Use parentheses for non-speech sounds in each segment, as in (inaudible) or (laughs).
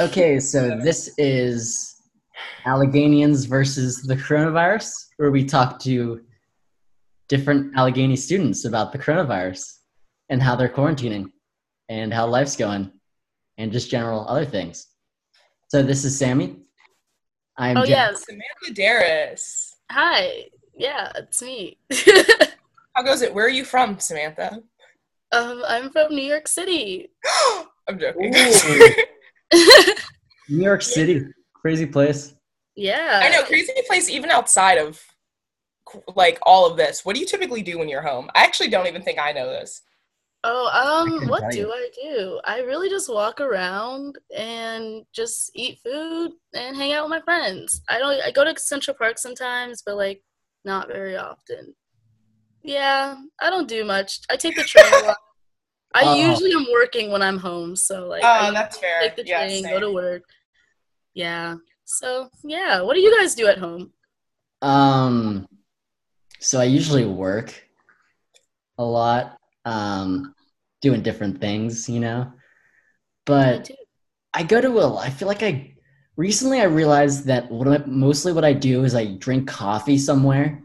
Okay, so this is Alleghenians versus the coronavirus, where we talk to different Allegheny students about the coronavirus and how they're quarantining and how life's going and just general other things. So this is Sammy. I'm Oh Jack. yeah. Samantha Darris. Hi. Yeah, it's me. (laughs) How goes it? Where are you from, Samantha? um, I'm from New York City. (gasps) I'm joking. (laughs) Ooh. New York City, crazy place. yeah. I know, crazy place even outside of like all of this. What do you typically do when you're home? I actually don't even think I know this. Oh, um, what do. I do? I really just walk around and just eat food and hang out with my friends. I don't I go to Central Park sometimes, but like not very often. Yeah, I don't do much. I take the train a lot. (laughs) I Oh. usually am working when I'm home, so like Oh, that's fair. take the Yeah, train, go to work. Yeah. So, yeah, what do you guys do at home? Um, so I usually work a lot, um, doing different things, you know. But. I go to a. I feel like I recently I realized that what I, mostly what I do is I drink coffee somewhere,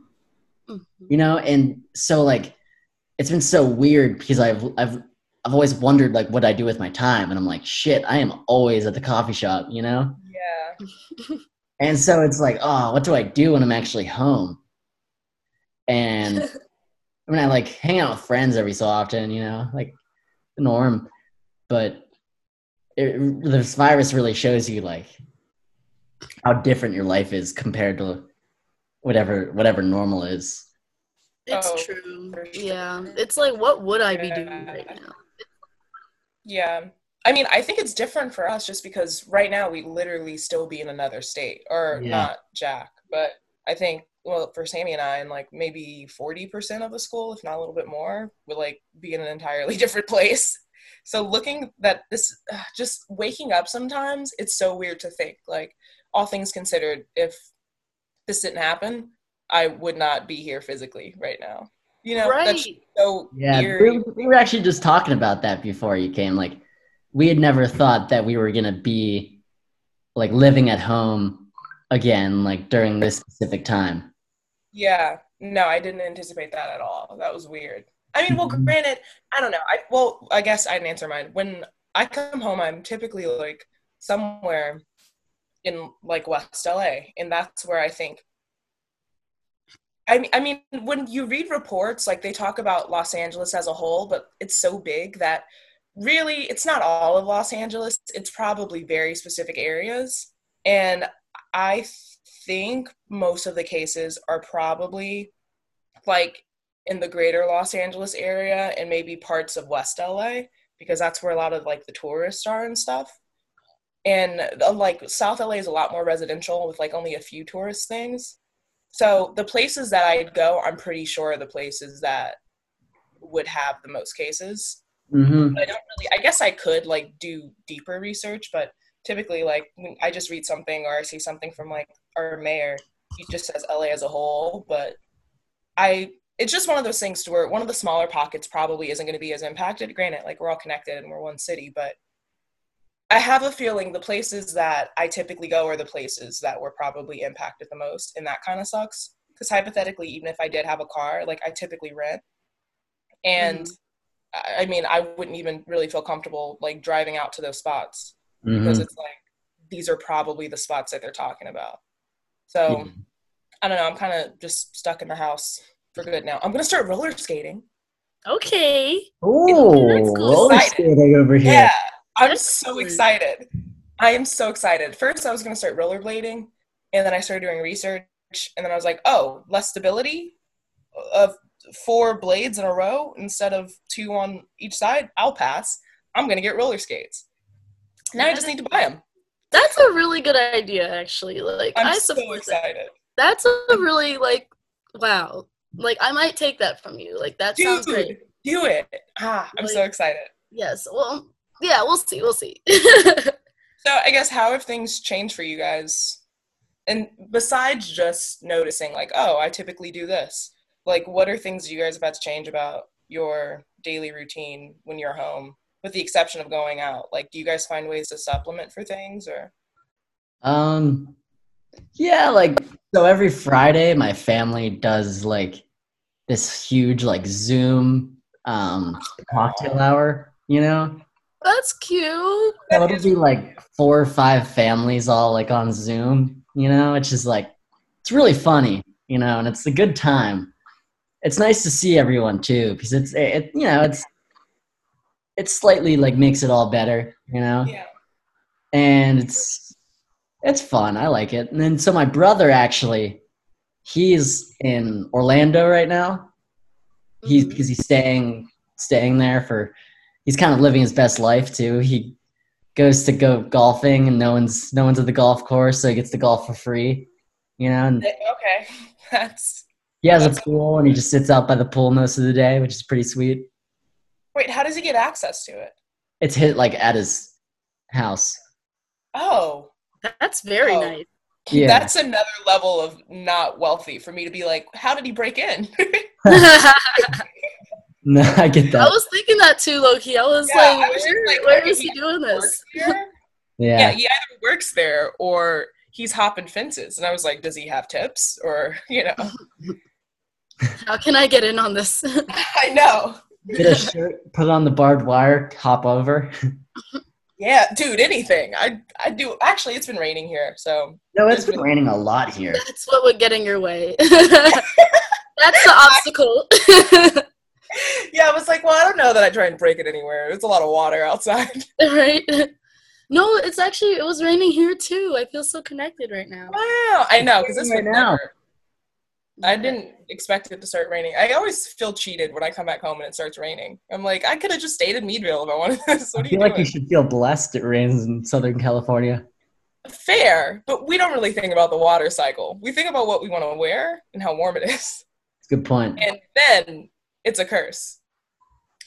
Mhm. you know, and so like it's been so weird because I've I've I've always wondered like what I do with my time, and I'm like shit, I am always at the coffee shop, you know. Yeah. And so it's like, oh, what do I do when I'm actually home? And (laughs) I mean, I like hang out with friends every so often, you know, like the norm. But it, this virus really shows you like how different your life is compared to whatever whatever normal is. It's Oh, true. sure. Yeah. It's like what would I be doing right now? Yeah. I mean, I think it's different for us just because right now we literally still be in another state, or Yeah. not Jack, but I think, well, for Sammy and I, and like maybe 40% of the school, if not a little bit more, would like be in an entirely (laughs) different place. So looking that this, just waking up sometimes, it's so weird to think, like, all things considered, if this didn't happen, I would not be here physically right now. You know, right. that's so Yeah, eerie. we, we were actually just talking about that before you came. Like, we had never thought that we were gonna be like living at home again, like during this specific time. Yeah, no, I didn't anticipate that at all. That was weird. I mean, well, Mhm. granted, I don't know. I well, I guess I didn't answer mine. When I come home, I'm typically like somewhere in like West LA, and that's where I think. I mean, I mean, when you read reports, like they talk about Los Angeles as a whole, but it's so big that really it's not all of Los Angeles. It's probably very specific areas, and I think most of the cases are probably like in the greater Los Angeles area and maybe parts of West LA because that's where a lot of like the tourists are and stuff. And uh, like South LA is a lot more residential with like only a few tourist things. So the places that I'd go, I'm pretty sure are the places that would have the most cases. Mm-hmm. I don't really. I guess I could like do deeper research, but typically, like when I just read something or I see something from like our mayor, he just says LA as a whole. But I, it's just one of those things to where one of the smaller pockets probably isn't going to be as impacted. Granted, like we're all connected and we're one city, but I have a feeling the places that I typically go are the places that were probably impacted the most, and that kind of sucks. Because hypothetically, even if I did have a car, like I typically rent, and I I mean, I wouldn't even really feel comfortable like driving out to those spots because Mm-hmm. it's like these are probably the spots that they're talking about. So I don't know. I'm kind of just stuck in the house for good now. I'm gonna start roller skating. Okay. Oh, roller skating over here. Yeah, I'm so excited. I am so excited. First, I was gonna start rollerblading, and then I started doing research, and then I was like, oh, less stability of four blades in a row instead of two on each side. I'll pass. I'm gonna get roller skates. Now I just need to buy them. That's a really good idea, actually. Like, I'm I so that. excited. That's a really like, wow. Like, I might take that from you. Like, that sounds Dude, great. do it. Ah, I'm so excited. Yes. Well, yeah. We'll see. We'll see. (laughs) So I guess how have things changed for you guys? And besides just noticing, like, oh, I typically do this. Like, what are things you guys about to change about your daily routine when you're home with the exception of going out? Like, do you guys find ways to supplement for things or? Um, yeah, like so every Friday, my family does like this huge like Zoom um cocktail hour. You know, That's cute. so it'll be like four or five families all like on Zoom. You know, it's just like it's really funny. You know, and it's a good time. It's nice to see everyone too because it's it, you know it's it slightly like makes it all better. You know. Yeah. and it's it's fun. I like it. And then so my brother actually, he's in Orlando right now. He's mm-hmm. because he's staying staying there for. He's kind of living his best life too. He goes to go golfing, and no one's no one's at the golf course, so he gets to golf for free. You know, and Okay, (laughs) that's he has a pool, and he just sits out by the pool most of the day, which is pretty sweet. wait. How does he get access to it? It's hit like at his house. Oh, That's very Oh. nice. Yeah, that's another level of not wealthy for me to be like, how did he break in? (laughs) (laughs) no, (laughs) I get that. I was thinking that too, Loki. I was Yeah, like, I was where, like, where okay, is he he doing this? (laughs) yeah, Yeah, he either works there or he's hopping fences. And I was like, does he have tips? Or, (laughs) you know, How can I get in on this? I know. get a shirt, put it on the barbed wire, hop over. Yeah, dude, anything. I I do. Actually, it's been raining here, so No, it's been raining a lot here. That's what would get in your way. That's the obstacle. Yeah, I was like, well, I don't know that I try and break it anywhere. There's a lot of water outside. (laughs) right? No, it's actually it was raining here too. I feel so connected right now. Wow, I know because this Right now. never. I didn't expect it to start raining. I always feel cheated when I come back home and it starts raining. I'm like, I could have just stayed in Meadville if I wanted this. (laughs) What I are you feel like doing? you should feel blessed it rains in Southern California. Fair, but we don't really think about the water cycle. We think about what we want to wear and how warm it is. It's a good point. and then it's a curse.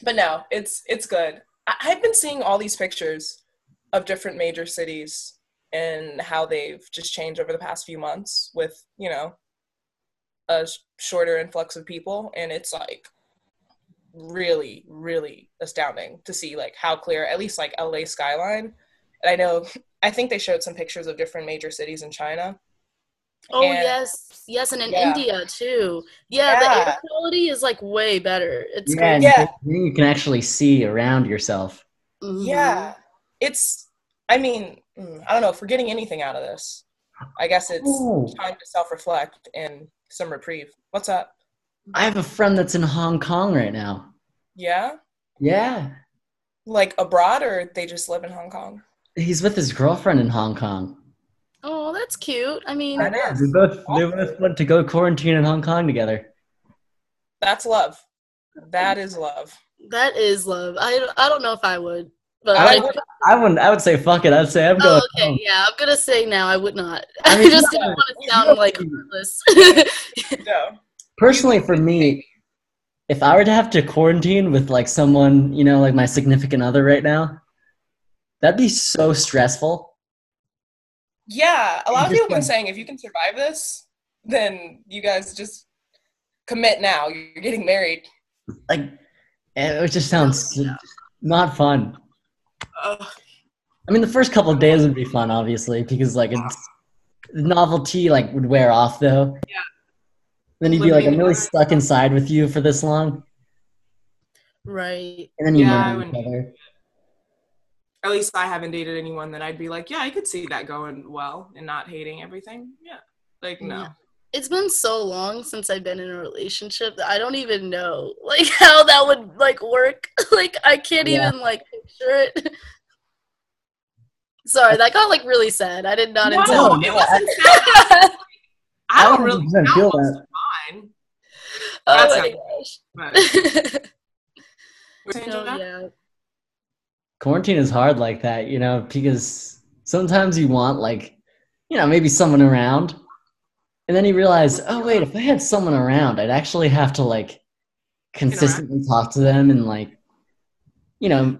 But no, it's it's good. I- I've been seeing all these pictures of different major cities and how they've just changed over the past few months with you know a sh- shorter influx of people, and it's like really really astounding to see like how clear at least like LA skyline. And I know (laughs) I think they showed some pictures of different major cities in China. Oh And- yes, yes, and in Yeah. India too. Yeah, the Yeah. air quality is like way better. It's Yeah. Yeah. you can actually see around yourself. Mhm. Yeah, it's. I mean, mm, I don't know. If we're getting anything out of this, I guess it's Oh, time to self-reflect and some reprieve. What's up? I have a friend that's in Hong Kong right now. Yeah, Yeah, like abroad, or they just live in Hong Kong. he's with his girlfriend in Hong Kong. Oh, that's cute. I mean, That is. They both they both went to go quarantine in Hong Kong together. That's love. That is love. that is love. I I don't know if I would, but I like, would- I wouldn't. I would say fuck it. I'd say I'm going. oh, okay, home. yeah, I'm gonna say now I would not. I (laughs) I, just no, didn't want to sound don't like heartless. (laughs) No. Personally, for me, if I were to have to quarantine with like someone, you know, like my significant other right now, that'd be so stressful. Yeah, a lot of people have been saying if you can survive this, then you guys just commit now. You're getting married. Like, it just sounds Yeah. not fun. Ugh. I mean, the first couple of days would be fun, obviously, because like it's the novelty like would wear off though. Yeah. Then you'd be like, I'm really stuck inside with you for this long, right. and then you Yeah, I murder each wouldn't- other. At least I haven't dated anyone that I'd be like, yeah, I could see that going well and not hating everything. Yeah, like no. Yeah. It's been so long since I've been in a relationship that I don't even know like (laughs) how that would like work. (laughs) like I can't Yeah. even like picture it. (laughs) Sorry, that got like really sad. I did not No, intend. it wasn't sad. I don't really 100% know feel that. fine. oh That's my gosh. But we're saying No, that? yeah. Quarantine is hard like that, you know, because sometimes you want like, you know, maybe someone around, and then you realize, oh wait, if I had someone around, I'd actually have to like consistently talk to them and like, you know,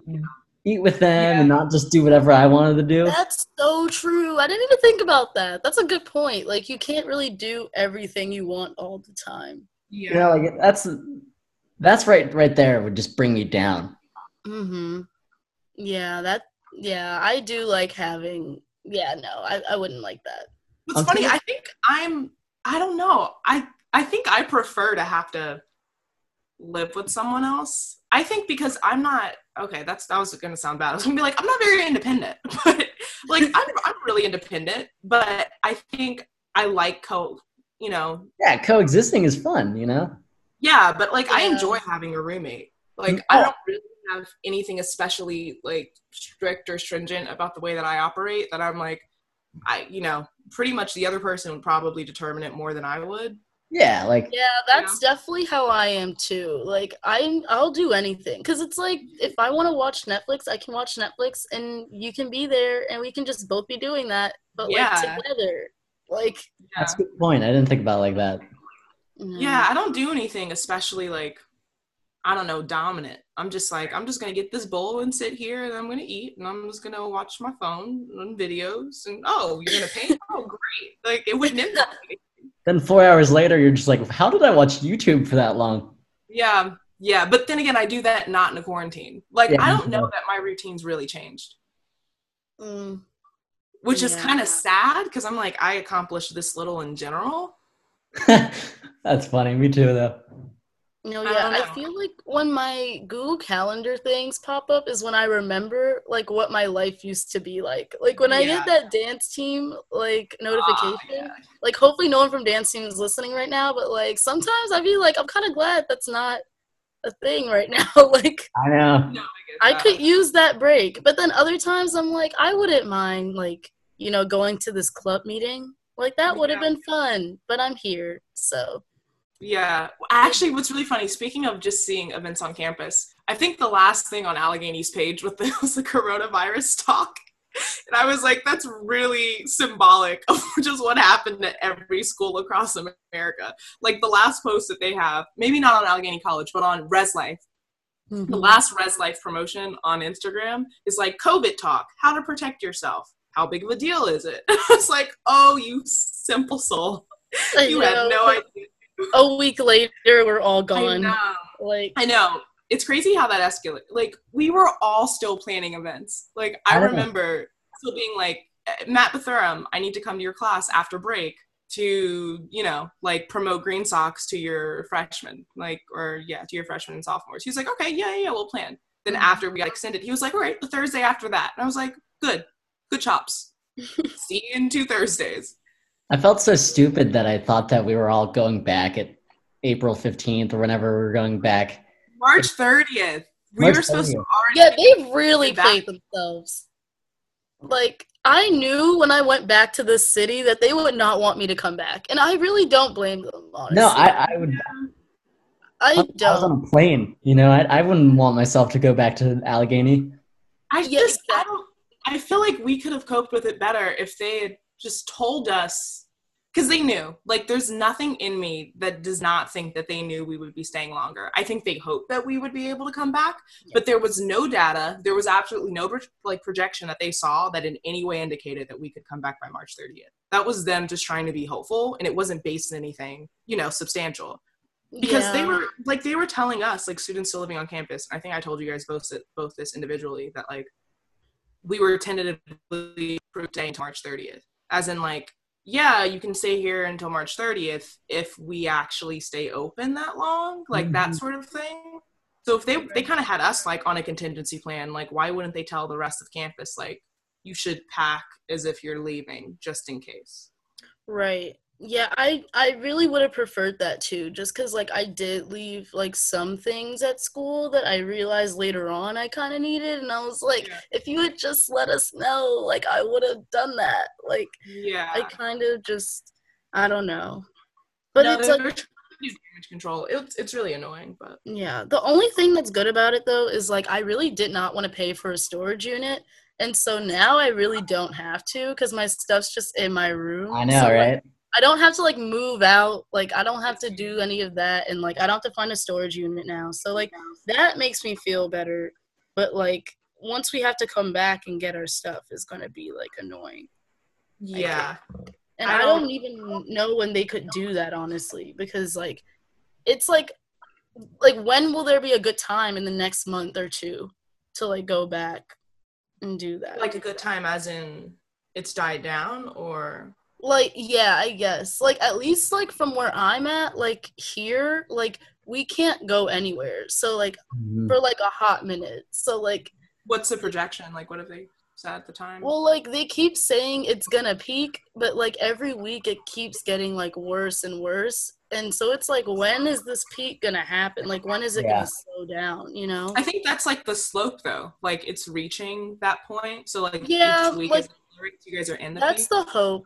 eat with them Yeah. and not just do whatever I wanted to do. That's so true. I didn't even think about that. That's a good point. Like you can't really do everything you want all the time. Yeah. You know, like that's that's right right there would just bring you down. Mm-hmm. Yeah, that yeah, I do like having yeah, no, I, I wouldn't like that. It's I'm funny. I think I'm. I don't know. I I think I prefer to have to live with someone else. I think because I'm not okay. That's that was gonna sound bad. I was gonna be like I'm not very independent, (laughs) but like I'm I'm really independent. But I think I like co. You know, Yeah, coexisting is fun, you know? yeah. But like I enjoy having a roommate. Like Mm, I oh. don't really have anything especially like strict or stringent about the way that I operate. That I'm like, I you know, pretty much the other person would probably determine it more than I would. Yeah, like Yeah, that's definitely how I am too. Like I'm I'll do anything cuz it's like if I want to watch Netflix, I can watch Netflix and you can be there and we can just both be doing that but Yeah. like together. Like that's a good point. I didn't think about it like that. Mm-hmm. Yeah, I don't do anything especially like I don't know, dominant. I'm just like I'm just gonna get this bowl and sit here and I'm gonna eat and I'm just gonna watch my phone and videos and oh, you're gonna paint? (laughs) oh great. Like it wouldn't impact me. Then four hours later, you're just like, how did I watch YouTube for that long? Yeah, yeah. But then again I do that not in a quarantine. Like Yeah, I don't know that my routine's really changed. Mm, Which is kind of sad because I'm like, I accomplished this little in general. (laughs) that's funny. Me too, though. No, I yeah. don't I, feel like when my Google Calendar things pop up is when I remember like what my life used to be like. Like when I Yeah. get that dance team like notification, Ah, yeah. like hopefully no one from dance team is listening right now but like sometimes i feel like i'm kind of glad that's not a thing right (laughs) now like I know. No, I i could use that break but then other times i'm like i wouldn't mind like you know going to this club meeting like that would have Yeah. been fun but i'm here so Yeah. Actually, what's really funny, speaking of just seeing events on campus, I think the last thing on Allegheny's page with the, (laughs) was the coronavirus talk. And I was like, that's really symbolic of (laughs) just what happened at every school across America. Like the last post that they have, maybe not on Allegheny College, but on Res Life, the mm-hmm. last Res Life promotion on Instagram is like COVID talk, how to protect yourself. How big of a deal is it? (laughs) it's like, oh, you simple soul. You had no idea. A week later we're all I gone know. like I know. It's crazy how that escalated. Like we were all still planning events. Like I I know. remember still being like, "Eh, Matt Bethurum, I need to come to your class after break to, you know, like promote Green Socks to your freshmen, like, or yeah, to your freshmen and sophomores. he's like, okay, yeah, yeah, yeah, we'll plan. Then Mhm. after we got extended, he was like, all right, the Thursday after that. And I was like, good, good chops. (laughs) See you in two Thursdays. I felt so stupid that I thought that we were all going back at April 15th or whenever we were going back. March 30th. We March were supposed to 30th. already. yeah they really That- played themselves like i knew when i went back to the city that they would not want me to come back and i really don't blame them honestly No, I, I would. I I was on a plane. You know, I, I wouldn't want myself to go back to Allegheny. I Yeah, just I don't I feel like we could have coped with it better if they had just told us because they knew. Like there's nothing in me that does not think that they knew we would be staying longer. I think they hoped that we would be able to come back but there was no data. There was absolutely no like projection that they saw that in any way indicated that we could come back by march 30th that was them just trying to be hopeful and it wasn't based in anything you know substantial. Because they were like they were telling us like students still living on campus i think i told you guys both both this individually that like we were tentatively approved day until march 30th as in like yeah you can stay here until march 30th if we actually stay open that long like that Mhm. sort of thing so if they they kind of had us like on a contingency plan like why wouldn't they tell the rest of campus like you should pack as if you're leaving just in case Right. Yeah, I I really would have preferred that too, just because like I did leave like some things at school that I realized later on I kind of needed, and I was like, Yeah. if you had just let us know, like I would have done that. Like yeah I kind of just I don't know, but No, it's like trying damage control it's it's really annoying but Yeah, the only thing that's good about it though is like I really did not want to pay for a storage unit, and so now I really don't have to because my stuff's just in my room. I know, so, like, right? I don't have to like move out. Like I don't have to do any of that, and like I don't have to find a storage unit now. So like that makes me feel better. But like once we have to come back and get our stuff is gonna be like annoying. yeah And I I don't, don't- even know when they could do that honestly, because like it's like like when will there be a good time in the next month or two to like go back? and do that. Like a good time, as in it's died down, or like yeah i guess like at least like from where i'm at like here like we can't go anywhere so like Mhm. for like a hot minute so like what's the projection? Like, what have they said at the time? well like they keep saying it's gonna peak but like every week it keeps getting like worse and worse and so it's like when is this peak gonna happen like when is it Yeah. gonna slow down you know I think that's like the slope, though. Like it's reaching that point. So like Yeah, each week like- is you guys are in the that's peak. the hope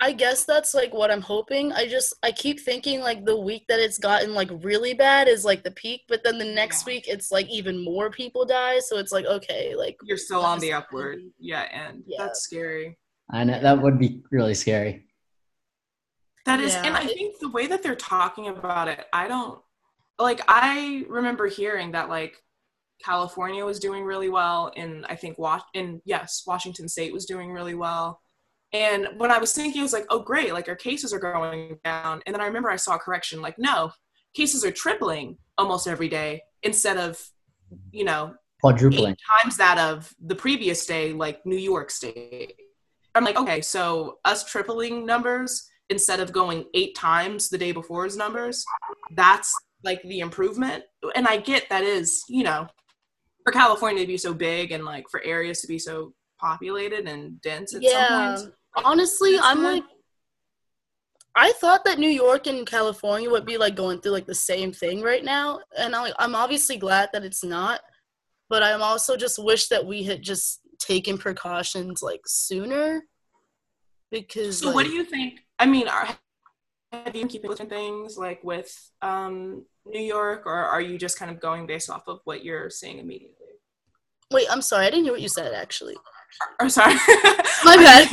i guess that's like what i'm hoping i just i keep thinking like the week that it's gotten like really bad is like the peak but then the next Yeah. week it's like even more people die so it's like okay like You're still on the That's- upward. Yeah, and Yeah. that's scary. I know that would be really scary. That is, and I think the way that they're talking about it, I don't like. I remember hearing that like California was doing really well, and I think Wash, and yes, Washington State was doing really well. And when I was thinking, I was like, oh great, like our cases are going down. And then I remember I saw a correction, like no, cases are tripling almost every day instead of, you know, Quadrupling. times that of the previous day, like New York State. I'm like, okay, so us tripling numbers instead of going eight times the day before's numbers, that's like the improvement. And I get that is, you know, for California to be so big and like for areas to be so populated and dense at yeah some point. Honestly i'm like i thought that new york and california would be like going through like the same thing right now and i'm, I'm obviously glad that it's not but i'm also just wish that we had just taken precautions like sooner because So what do you think? I mean, are, have you been keeping with things like with um, New York, or are you just kind of going based off of what you're seeing immediately? wait i'm sorry i didn't hear what you said actually Or sorry, My (laughs) bad.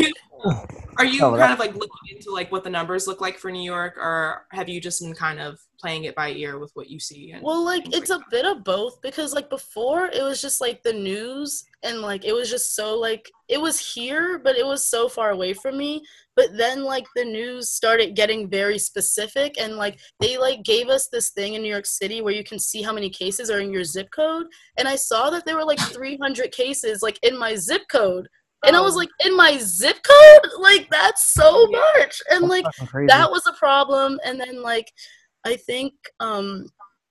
Are you Oh, kind that- of like looking into like what the numbers look like for New York, or have you just been kind of playing it by ear with what you see? And Well, like things it's a bit of both because like before it was just like the news and like it was just so like it was here but it was so far away from me. But then like the news started getting very specific and like they like gave us this thing in New York City where you can see how many cases are in your zip code and I saw that there were like (laughs) 300 cases like in my zip code. And I was Oh. like, in my zip code? Like, that's so much. And like, That's fucking crazy. that was a problem and then like i think um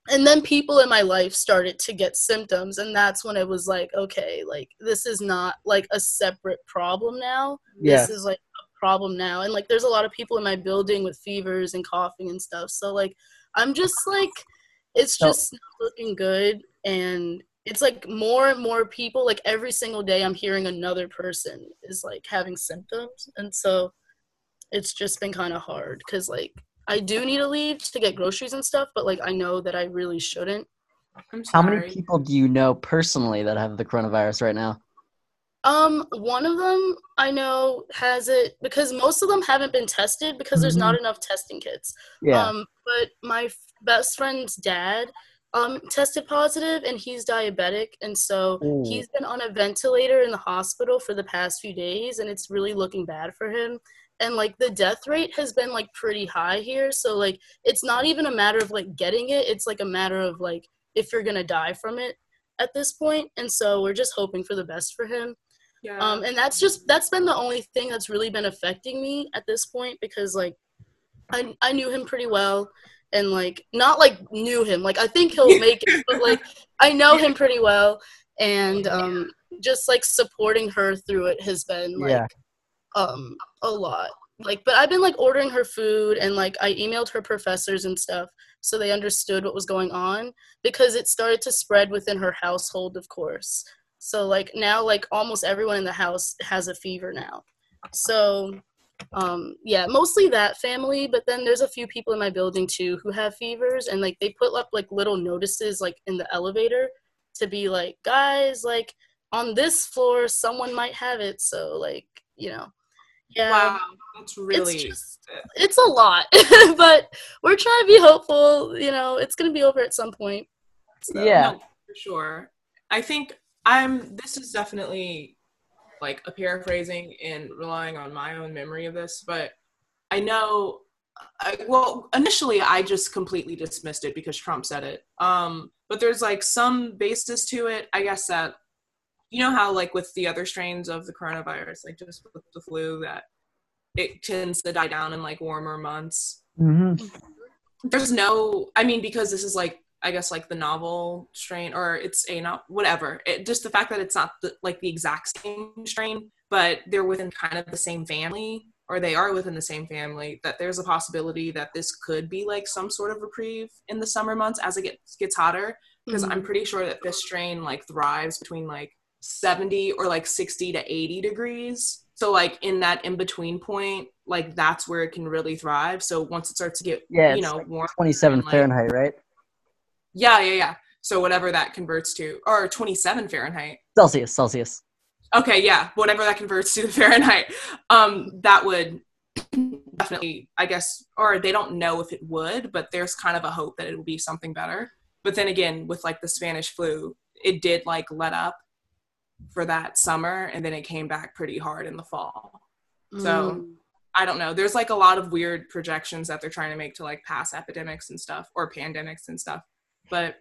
and then people in my life started to get symptoms and that's when it was like okay like this is not like a separate problem now yeah. this is like a problem now and like there's a lot of people in my building with fevers and coughing and stuff so like i'm just like it's just not looking good and it's like more and more people like every single day i'm hearing another person is like having symptoms and so it's just been kind of hard because like i do need to leave to get groceries and stuff but like i know that i really shouldn't I'm How many people do you know personally that have the coronavirus right now? um one of them i know has it because most of them haven't been tested because there's not enough testing kits Yeah. Um, but my f- best friend's dad um tested positive and he's diabetic and so Ooh. he's been on a ventilator in the hospital for the past few days and it's really looking bad for him. And like the death rate has been like pretty high here, so like it's not even a matter of like getting it, it's like a matter of like if you're going to die from it at this point. And so we're just hoping for the best for him. Yeah. Um, and that's just that's been the only thing that's really been affecting me at this point because like I I knew him pretty well and like not like knew him like I think he'll make it but like I know him pretty well and um just like supporting her through it has been like Yeah. Um a lot like but I've been like ordering her food and like I emailed her professors and stuff so they understood what was going on because it started to spread within her household of course so like now like almost everyone in the house has a fever now. So um yeah, mostly that family, but then there's a few people in my building too who have fevers and like they put up like little notices like in the elevator to be like, guys, like on this floor someone might have it. So like, you know. Yeah. wow, that's really. It's just it's a lot. (laughs) but we're trying to be hopeful, you know, it's gonna be over at some point. So, Yeah. No, for sure. I think I'm. This is definitely like a paraphrasing and relying on my own memory of this, but I know. I, well, initially, I just completely dismissed it because Trump said it. Um, but there's like some basis to it. I guess that you know how like with the other strains of the coronavirus, like just with the flu, that it tends to die down in like warmer months. Mm-hmm. There's no, I mean, because this is like I guess like the novel strain or it's a not whatever. It, just the fact that it's not the, like the exact same strain, but they're within kind of the same family or they are within the same family that there's a possibility that this could be like some sort of reprieve in the summer months as it gets gets hotter because Mhm. I'm pretty sure that this strain like thrives between like 70 or like 60 to 80 degrees. So like in that in between point, like that's where it can really thrive. So once it starts to get Yeah, you know like warm 27 like- Fahrenheit, right? yeah, yeah, yeah. So whatever that converts to, or 27 Fahrenheit. Celsius, Celsius. Okay, yeah, whatever that converts to (laughs) Fahrenheit. Um, that would definitely, I guess, or they don't know if it would, but there's kind of a hope that it will be something better. But then again, with like the Spanish flu, it did like let up for that summer, and then it came back pretty hard in the fall. So- Mm. I don't know. There's like a lot of weird projections that they're trying to make to like past epidemics and stuff or pandemics and stuff. But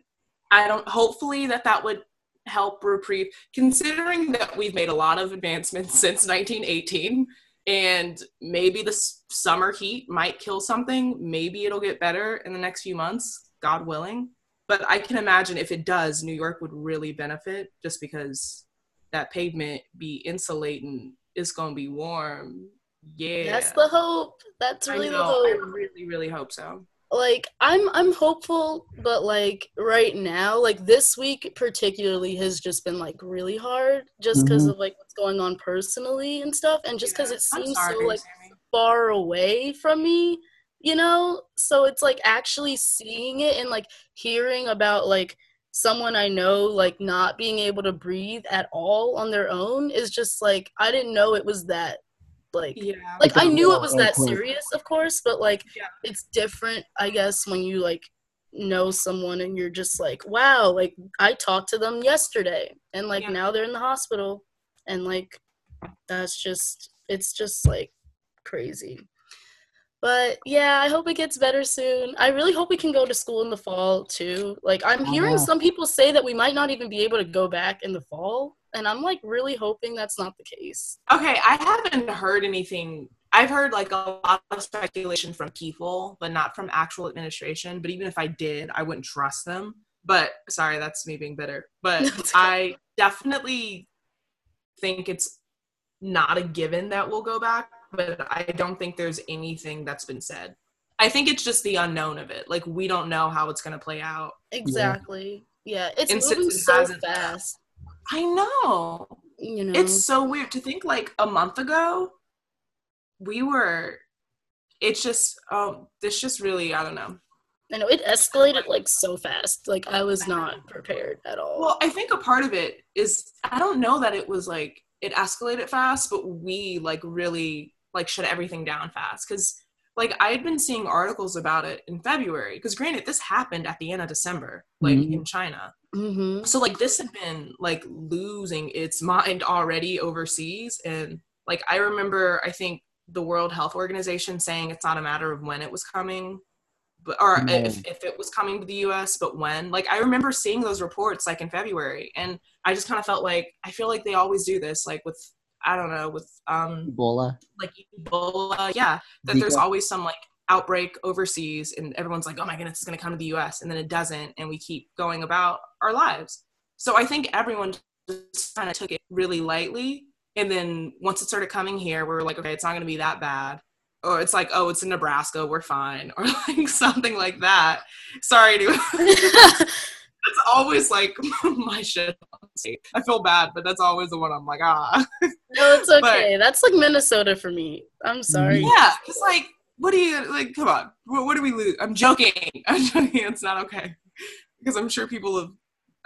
I don't hopefully that that would help reprieve considering that we've made a lot of advancements (laughs) since 1918 and maybe the s- summer heat might kill something, maybe it'll get better in the next few months, God willing. But I can imagine if it does, New York would really benefit just because that pavement be insulating, it's going to be warm. Yeah. That's the hope. That's I really the hope. I really, really hope so. like I'm I'm hopeful, but like right now, like this week particularly has just been like really hard just because Mhm. of like what's going on personally and stuff and just because Yeah. it seems sorry, so like Sammy. far away from me, you know? So it's like actually seeing it and like hearing about like someone I know like not being able to breathe at all on their own is just like I didn't know it was that like Yeah. like I knew uh, it was that serious, of course, but like Yeah. it's different, I guess, when you like know someone and you're just like, wow, like I talked to them yesterday and like Yeah. now they're in the hospital and like that's just it's just like crazy. But yeah, I hope it gets better soon. I really hope we can go to school in the fall too. Like I'm Oh, hearing some people say that we might not even be able to go back in the fall, and I'm like really hoping that's not the case. Okay, I haven't heard anything. I've heard like a lot of speculation from people, but not from actual administration. But even if I did, I wouldn't trust them. But sorry, that's me being bitter. But (laughs) I definitely think it's not a given that we'll go back, but I don't think there's anything that's been said. I think it's just the unknown of it. Like we don't know how it's going to play out. Exactly. Yeah, it's And moving it so fast. I know. You know, It's so weird to think like a month ago, we were. It's just, um, this just really, I don't know. I know it escalated like so fast. Like I was not prepared at all. Well, I think a part of it is I don't know that it was like it escalated fast, but we like really like shut everything down fast because like I had been seeing articles about it in February because granted this happened at the end of December, like Mhm. in China. mm-hmm. so like this had been like losing its mind already overseas and like i remember i think the world health organization saying it's not a matter of when it was coming but or No. if, if it was coming to the us but when like i remember seeing those reports like in february and i just kind of felt like i feel like they always do this like with i don't know with um Ebola. like ebola yeah that there's always some like outbreak overseas and everyone's like oh my goodness it's going to come to the us and then it doesn't and we keep going about our lives. So i think everyone just kind of took it really lightly and then once it started coming here we were like okay it's not going to be that bad. Or it's like oh it's in nebraska we're fine (laughs) or like something like that. Sorry to (laughs) (laughs) that's always like (laughs) my shit i feel bad but that's always the one i'm like ah no, it's (laughs) okay. That's like Minnesota for me. I'm sorry. Yeah, it's like, what do you like? Come on, what, what do we lose? I'm joking. (laughs) I'm joking. It's not okay because I'm sure people have.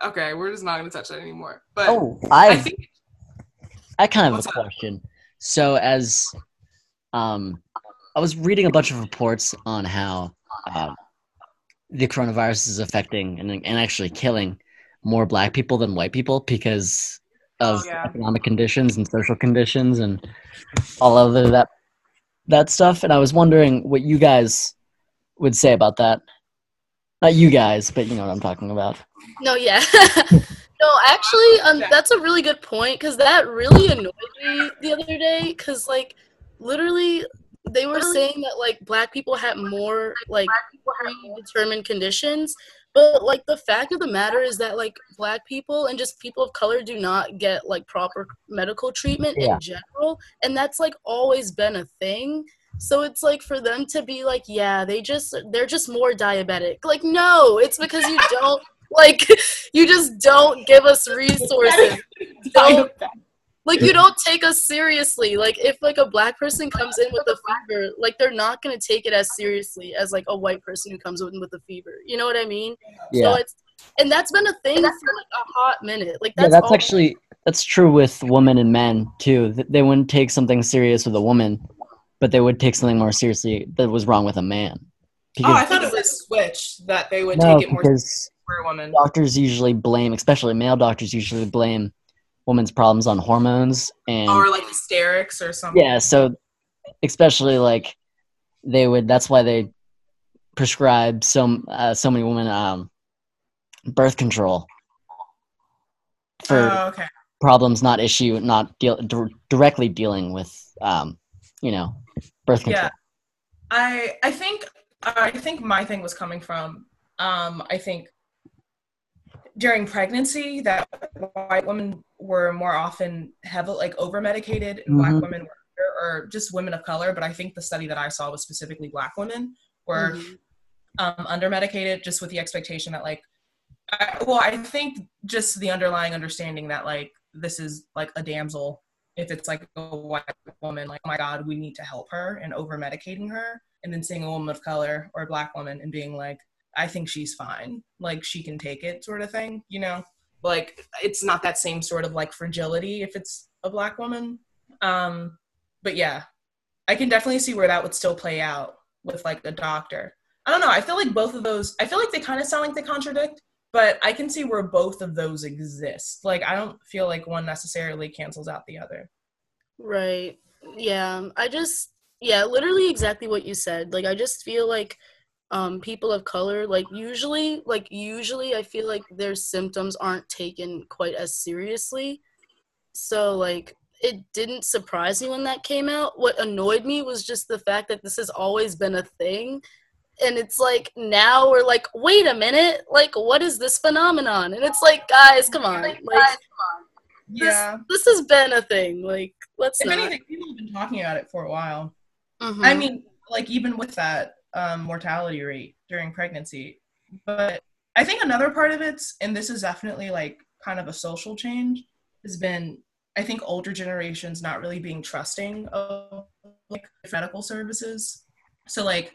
Okay, we're just not going to touch that anymore. But Oh, I I think I kind of have a up? question. So as um, I was reading a bunch of reports on how um, the coronavirus is affecting and and actually killing more black people than white people because of Oh, yeah. economic conditions and social conditions and all other that that stuff. And I was wondering what you guys would say about that. Not you guys, but you know what I'm talking about. No, yeah. (laughs) No, actually, um, that's a really good point because that really annoyed me the other day. Because like, literally, they were saying that like black people had more like predetermined conditions, but like the fact of the matter is that like black people and just people of color do not get like proper medical treatment Yeah. in general, and that's like always been a thing. So it's like for them to be like, yeah, they just they're just more diabetic. Like, no, it's because you (laughs) don't like (laughs) you just don't give us resources. Don't like you don't take us seriously. Like if like a black person comes in with a fever, like they're not gonna take it as seriously as like a white person who comes in with a fever. You know what I mean? Yeah. So it's and that's been a thing for like a hot minute. Like yeah, that's, that's actually that's true with women and men too. They wouldn't take something serious with a woman, but they would take something more seriously that was wrong with a man. Oh, I thought it was switch that they would no, take it more because for a woman. doctors usually blame, especially male doctors usually blame women's problems on hormones and Or like hysterics or something. yeah. So especially like they would. That's why they prescribe so uh, so many women um, birth control for Oh, okay. problems not issue not deal dir- directly dealing with um you know birth control Yeah. I I think I think my thing was coming from um I think during pregnancy that white women were more often heavy like over medicated and black Mhm. women were or just women of color but I think the study that I saw was specifically black women were Mhm. um, under medicated just with the expectation that like I, well i think just the underlying understanding that like this is like a damsel if it's like a white woman like oh my god we need to help her and over medicating her and then seeing a woman of color or a black woman and being like i think she's fine like she can take it sort of thing you know like it's not that same sort of like fragility if it's a black woman um but yeah i can definitely see where that would still play out with like a doctor I don't know. I feel like both of those. I feel like they kind of sound like they contradict, but I can see where both of those exist. Like I don't feel like one necessarily cancels out the other. Right. Yeah. I just yeah, literally exactly what you said. Like I just feel like um people of color like usually like usually I feel like their symptoms aren't taken quite as seriously. So like it didn't surprise me when that came out. What annoyed me was just the fact that this has always been a thing. And it's like now we're like, wait a minute, like what is this phenomenon? And it's like, guys, come on. Like this, this has been a thing. Like let's If not. anything, people have been talking about it for a while. Mhm. I mean, like even with that um, mortality rate during pregnancy, but I think another part of it's, and this is definitely like kind of a social change, has been I think older generations not really being trusting of like medical services. So like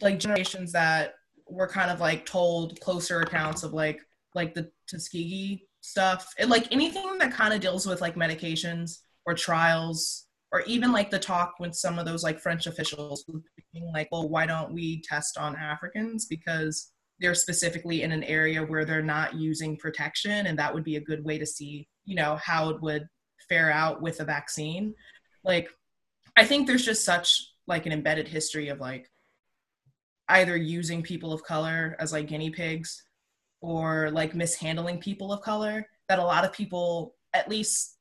like generations that were kind of like told closer accounts of like like the Tuskegee stuff and like anything that kind of deals with like medications or trials or even like the talk with some of those like French officials being like, well, why don't we test on Africans because they're specifically in an area where they're not using protection and that would be a good way to see, you know, how it would fare out with a vaccine. Like I think there's just such like an embedded history of like either using people of color as like guinea pigs or like mishandling people of color that a lot of people at least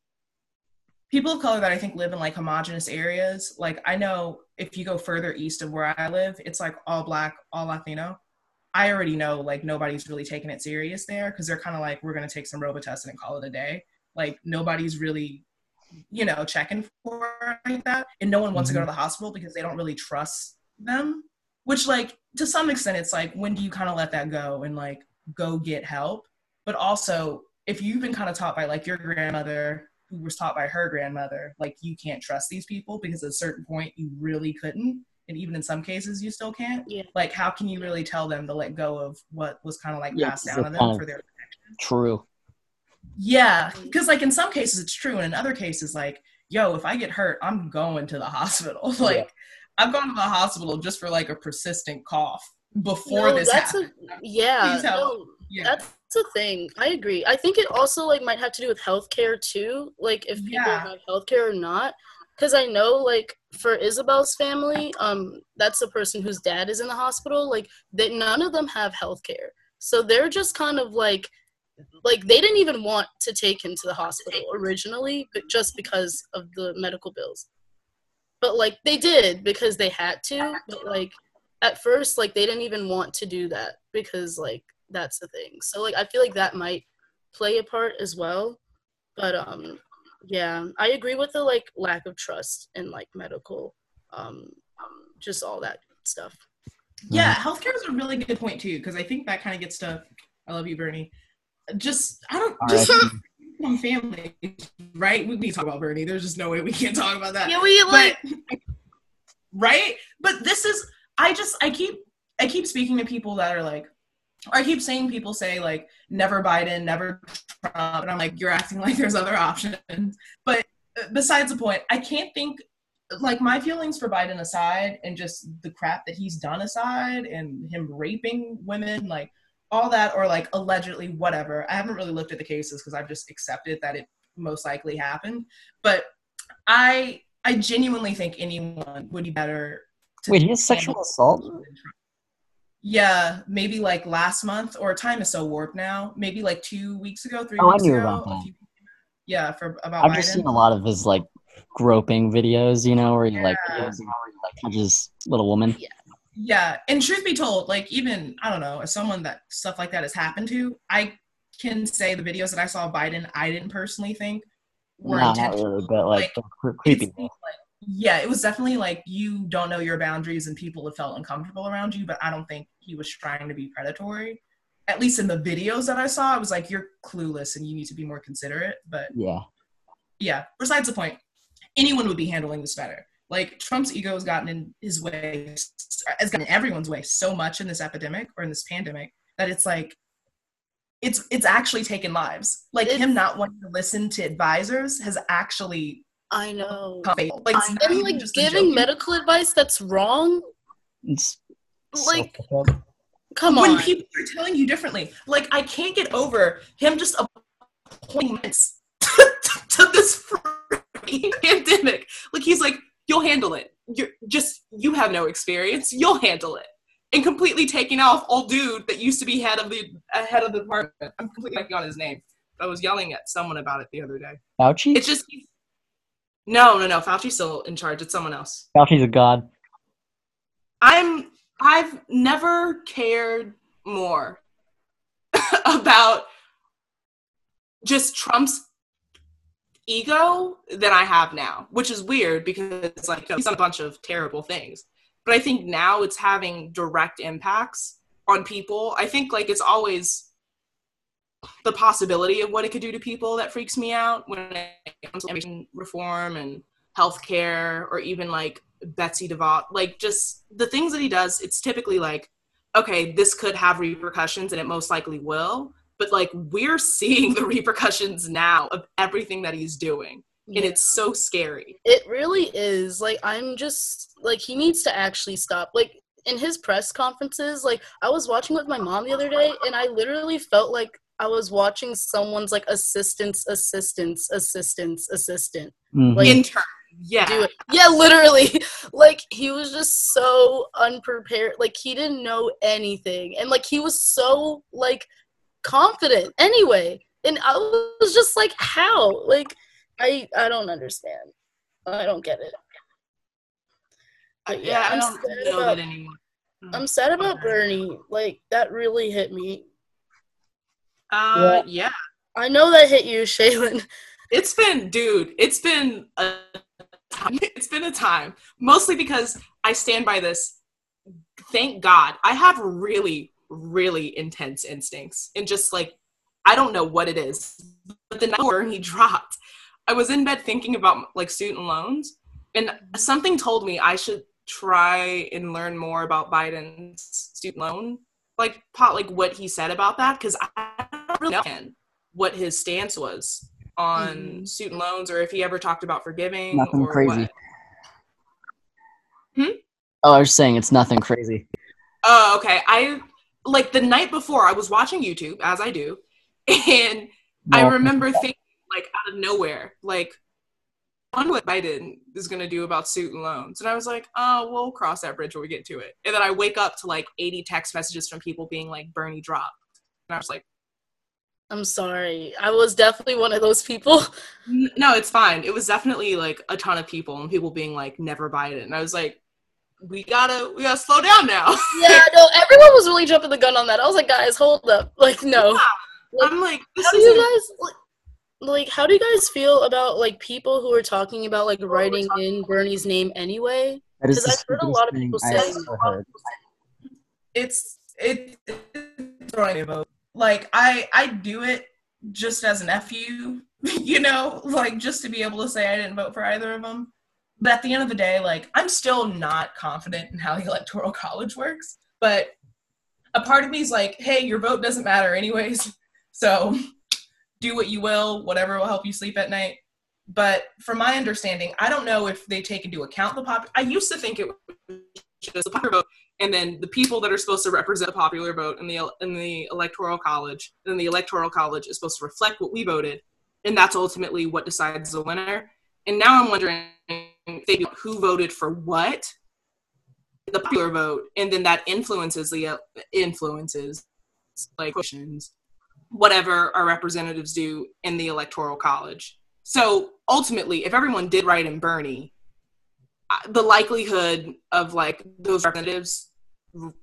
people of color that i think live in like homogenous areas like i know if you go further east of where i live it's like all black all latino. I already know like nobody's really taking it serious there because they're kind of like we're going to take some robitussin and call it a day. Like nobody's really you know checking for like that and no one wants to go mm-hmm. to the hospital because they don't really trust them which like to some extent it's like when do you kind of let that go and like go get help? But also if you've been kind of taught by like your grandmother who was taught by her grandmother like you can't trust these people because at a certain point you really couldn't and even in some cases you still can't Yeah. like how can you really tell them to let go of what was kind of like Yeah, passed 'cause down to them kind for their protection? true yeah, because like in some cases it's true, and in other cases, like, yo, if I get hurt, I'm going to the (laughs) hospital. like, Yeah. I've gone to the hospital just for like a persistent cough before No, this that's happened. A, yeah, Please help. no, yeah. that's a thing. I agree. I think it also like might have to do with healthcare too, like if people Yeah. have healthcare or not. Because I know, like for Isabel's family, um, that's the person whose dad is in the hospital. Like, that none of them have healthcare, so they're just kind of like like they didn't even want to take him to the hospital originally, but just because of the medical bills. But like they did because they had to. But like at first, like they didn't even want to do that because like that's the thing. So like I feel like that might play a part as well. But um yeah, I agree with the like lack of trust in like medical um just all that stuff. Yeah, healthcare is a really good point too, because I think that kind of gets to I love you, Bernie. Just I don't All just right. (laughs) from families, right? We need to talk about Bernie. There's just no way we can't talk about that. Yeah, we like but (laughs) right but this is i just i keep i keep speaking to people that are like or i keep saying people say like never biden never trump and i'm like you're acting like there's other options but uh, besides the point i can't think like my feelings for biden aside and just the crap that he's done aside and him raping women like all that or like allegedly whatever i haven't really looked at the cases because i've just accepted that it most likely happened but i I genuinely think anyone would be better. Wait, he has sexual assault? Than Trump. Yeah, maybe like last month, or time is so warped now. Maybe like two weeks ago, three Oh, I weeks knew ago. about a that. few- yeah, for about I've Biden. just seen a lot of his like groping videos, you know, where he like, Yeah. goes and, like touches little woman. Yeah, Yeah, and truth be told, like even I don't know, as someone that stuff like that has happened to, I can say the videos that I saw of Biden, I didn't personally think were No, not intentional. really, but like, Like, they're cre- creepy. Like, yeah, it was definitely like you don't know your boundaries and people have felt uncomfortable around you, but I don't think he was trying to be predatory. At least in the videos that I saw, I was like, you're clueless and you need to be more considerate. But Yeah. yeah, besides the point, anyone would be handling this better. Like Trump's ego has gotten in his way, has gotten in everyone's way so much in this epidemic or in this pandemic that it's like, it's it's actually taken lives. Like It's- him not wanting to listen to advisors has actually I know. become fatal. Like, it's not And like giving medical advice that's wrong. It's Like, fucked up. come when on. When people are telling you differently. Like I can't get over him just appointments minutes (laughs) to this freaking (laughs) pandemic. Like he's like, you'll handle it. You're just you have no experience. You'll handle it. And completely taking off old dude that used to be head of the uh, head of the department. I'm completely blanking on his name. I was yelling at someone about it the other day. Fauci? It's just no, no, no. Fauci's still in charge. It's someone else. Fauci's a god. I'm I've never cared more (laughs) about just Trump's ego than I have now, which is weird because it's like he's done a bunch of terrible things. But I think now it's having direct impacts on people. I think like it's always the possibility of what it could do to people that freaks me out when it comes to reform and healthcare or even like Betsy DeVos, like just the things that he does, it's typically like, okay, this could have repercussions and it most likely will. But like we're (laughs) seeing the repercussions now of everything that he's doing. And it's so scary. It really is. Like I'm just like he needs to actually stop. Like in his press conferences, like I was watching with my mom the other day and I literally felt like I was watching someone's like assistant's assistant's assistant's assistant Mhm. Like- Intern. Yeah. do it. Yeah, literally. (laughs) Like he was just so unprepared. Like he didn't know anything. And like he was so like confident anyway. And I was just like, how? Like I I don't understand. I don't get it. But yeah, I I'm don't sad know about- that anymore. I'm sad about Bernie. Like that really hit me. Uh, yeah. I know that hit you, (laughs) Shaylin. It's been, dude, it's been a time. (laughs) It's been a time. Mostly because I stand by this. Thank God. I have really, really intense instincts. And just like, I don't know what it is. But the night before he (laughs) dropped, I was in bed thinking about like student loans. And something told me I should try and learn more about Biden's student loan. Like, pot, like what he said about that. Because I don't really know what his stance was on Mhm. student loans or if he ever talked about forgiving Nothing or crazy. what. Hmm? Oh, I was saying it's nothing crazy. Oh, okay. I like the night before I was watching YouTube as I do, (laughs) and I remember thinking like out of nowhere, like, I wonder what Biden is gonna do about student loans. And I was like, oh, we'll cross that bridge when we get to it. And then I wake up to like 80 text messages from people being like, Bernie dropped. And I was like, I'm sorry. I was definitely one of those people. (laughs) No, it's fine. It was definitely like a ton of people and people being like, never Biden. And I was like, we gotta, we gotta slow down now. (laughs) Yeah, no, everyone was really jumping the gun on that. I was like, guys, hold up. (laughs) Like, no. I'm like, this How do is you guys like, like how do you guys feel about like people who are talking about like writing in Bernie's name anyway? That is 'Cause the I've heard a lot of people thing I've saying- it's it's throwing me a vote. Like I I do it just as an fu, (laughs) you know, like just to be able to say I didn't vote for either of them. But at the end of the day, like I'm still not confident in how the electoral (laughs) college works. But a part of me is like, hey, your vote doesn't matter anyways. (laughs) So do what you will, whatever will help you sleep at night. But from my understanding, I don't know if they take into account the pop. I used to think it was the popular vote, and then the people that are supposed to represent the popular vote in the in the electoral college. And then the electoral college is supposed to reflect what we voted, and that's ultimately what decides the winner. And now I'm wondering who voted for what, the popular vote, and then that influences the influences like questions, whatever our representatives do in the electoral college. So ultimately, if everyone did write in Bernie, the likelihood of like those representatives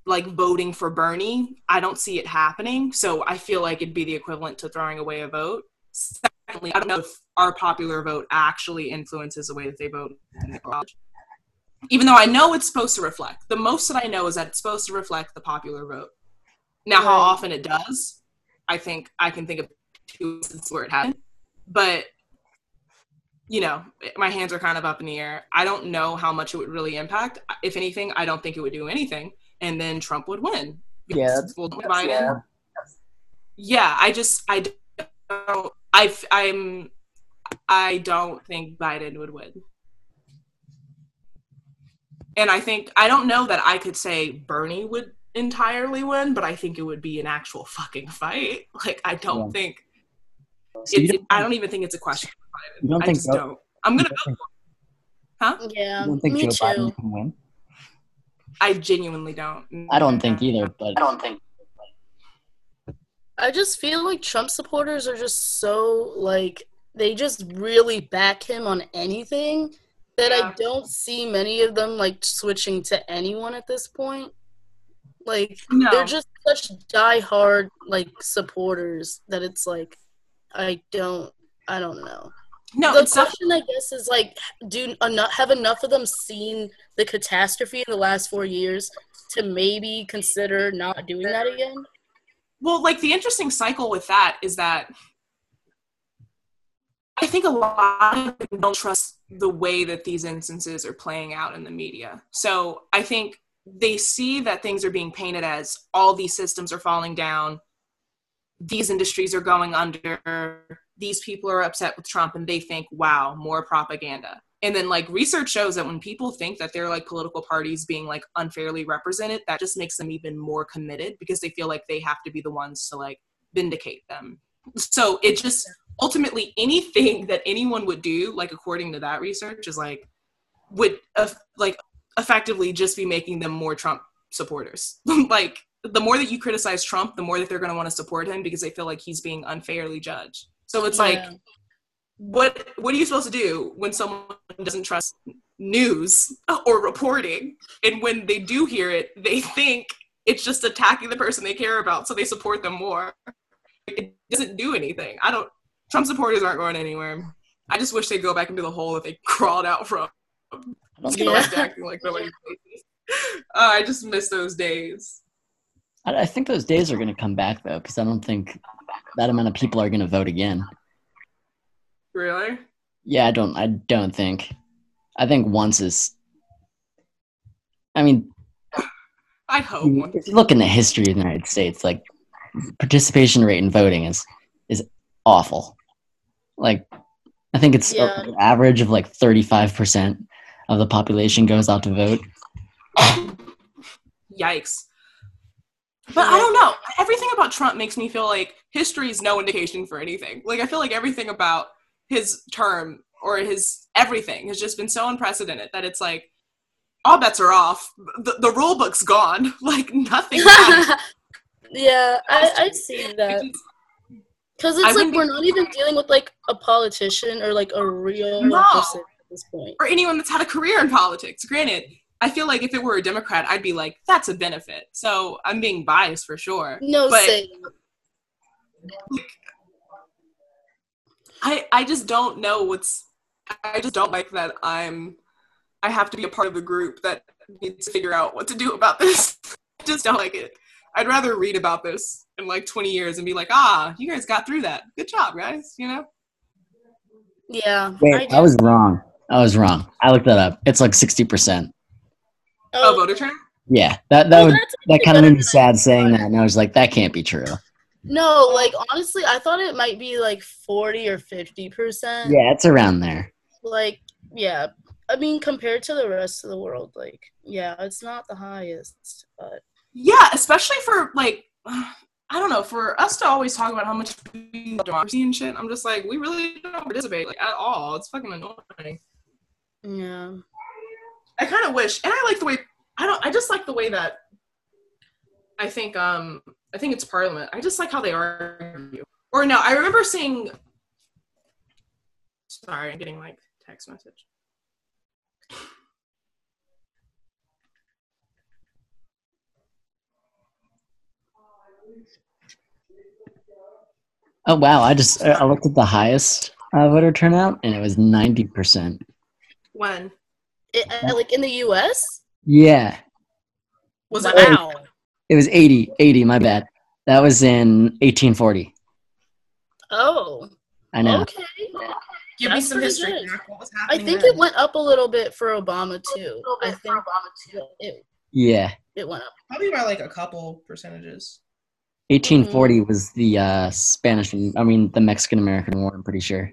like voting for Bernie, I don't see it happening. So I feel like it'd be the equivalent to throwing away a vote. Secondly, I don't know if our popular vote actually influences the way that they vote in the college. Even though I know it's supposed to reflect. The most that I know is that it's supposed to reflect the popular vote. Now, how often it does, I think I can think of two instances where it happened. But you know, my hands are kind of up in the air. I don't know how much it would really impact. If anything, I don't think it would do anything, and then Trump would win. Yeah, Because Biden. yeah. Yeah, I just I don't. I I'm I don't think Biden would win. And I think I don't know that I could say Bernie would entirely win, but I think it would be an actual fucking fight. Like I don't Yeah. think So it's, don't, I don't even think it's a question. You don't I think just Joe- don't. I'm gonna vote. don't Yeah, you don't think me Joe too. Biden can win? I genuinely don't. I don't think either, but I don't think. I just feel like Trump supporters are just so like they just really back him on anything that I don't see many of them like switching to anyone at this point. Like No. they're just such diehard like supporters that it's like I don't I don't know. No, the question I guess is like do enough have enough of them seen the catastrophe in the last 4 years to maybe consider not doing that again? Well, like the interesting cycle with that is that I think a lot of people don't trust the way that these instances are playing out in the media. So I think they see that things are being painted as all these systems are falling down, these industries are going under, these people are upset with Trump, and they think, wow, more propaganda. And then like research shows that when people think that they're like political parties being like unfairly represented, that just makes them even more committed because they feel like they have to be the ones to like vindicate them. So it just ultimately anything that anyone would do, like according to that research, is like would uh, like effectively just be making them more Trump supporters. (laughs) like the more that you criticize Trump, the more that they're going to want to support him because they feel like he's being unfairly judged. So it's like what what are you supposed to do when someone doesn't trust news or reporting? And when they do hear it they think it's just attacking the person they care about so they support them more. It doesn't do anything. I don't trump supporters aren't going anywhere. I just wish they'd go back into the hole that they crawled out from. I don't Get think. back to acting like nobody's. (laughs) Uh, i just miss those days I, I think those days are going to come back though, because I don't think that amount of people are going to vote again. really Yeah, I don't. I don't think. I think once is. I mean, i hope if you look in the history of the United States, like participation rate in voting is is awful. Like, I think it's Yeah. an average of like thirty five percent of the population goes out to vote. Yikes. But I don't know. Everything about Trump makes me feel like history is no indication for anything. Like I feel like everything about his term or his everything has just been so unprecedented that it's like all bets are off. The, the rule book's gone. (laughs) Like nothing. (laughs) yeah, I, I see that. Because it's I like we're not even dealing with like a politician or like a real No. person at this point. or anyone that's had a career in politics. Granted, I feel like if it were a Democrat, I'd be like, that's a benefit. So I'm being biased for sure. No But- say. I I just don't know what's. I just don't like that I'm. I have to be a part of a group that needs to figure out what to do about this. (laughs) I just don't like it. I'd rather read about this in like 20 years and be like, ah, you guys got through that. Good job, guys. You know. Yeah. Wait, do- I was wrong. I was wrong. I looked that up. It's like sixty percent. Oh, oh, voter turnout. Yeah, that that well, would that kind of made me sad saying that, and I was like, that can't be true. No, like honestly, I thought it might be like forty or fifty percent. Yeah, it's around there. Like, yeah. I mean, compared to the rest of the world, like, yeah, it's not the highest, but Yeah, especially for like, I don't know, for us to always talk about how much we love democracy and shit. I'm just like, we really don't participate like at all. It's fucking annoying. yeah. I kind of wish, and I like the way I don't. I just like the way that I think. Um, I think it's Parliament. I just like how they argue. Or no, I remember seeing. Sorry, I'm getting like text message. Oh wow! I just I looked at the highest uh, voter turnout, and it was ninety percent. When It, uh, like in the U.S. Yeah, was Wow. it? Now? it was 80. 80, My bad. That was in eighteen forty. Oh, I know. okay. Give me some history. What was I think then? it went up a little bit for Obama too. I think Obama too. it Yeah, it went up. probably by like a couple percentages. eighteen forty was the uh, Spanish. I mean, the Mexican American War. I'm pretty sure.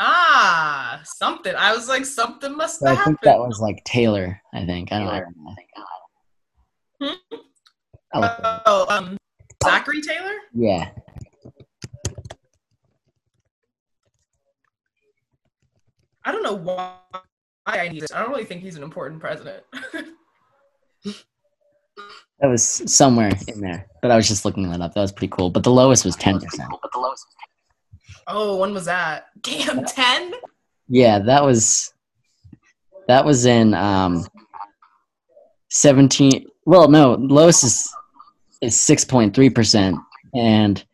Ah, something. I was like, something must But I think that was like Taylor. I think I don't, I know. Hmm? I looked it up. Oh, um, Zachary Taylor. Yeah, I don't know why I need this. I don't really think he's an important president. (laughs) that was somewhere in there. But I was just looking that up. That was pretty cool. But the lowest was ten percent. Oh, when was that? Damn, ten. Yeah, that was that was in um seventeen. Well, no, lowest is is six point three percent, and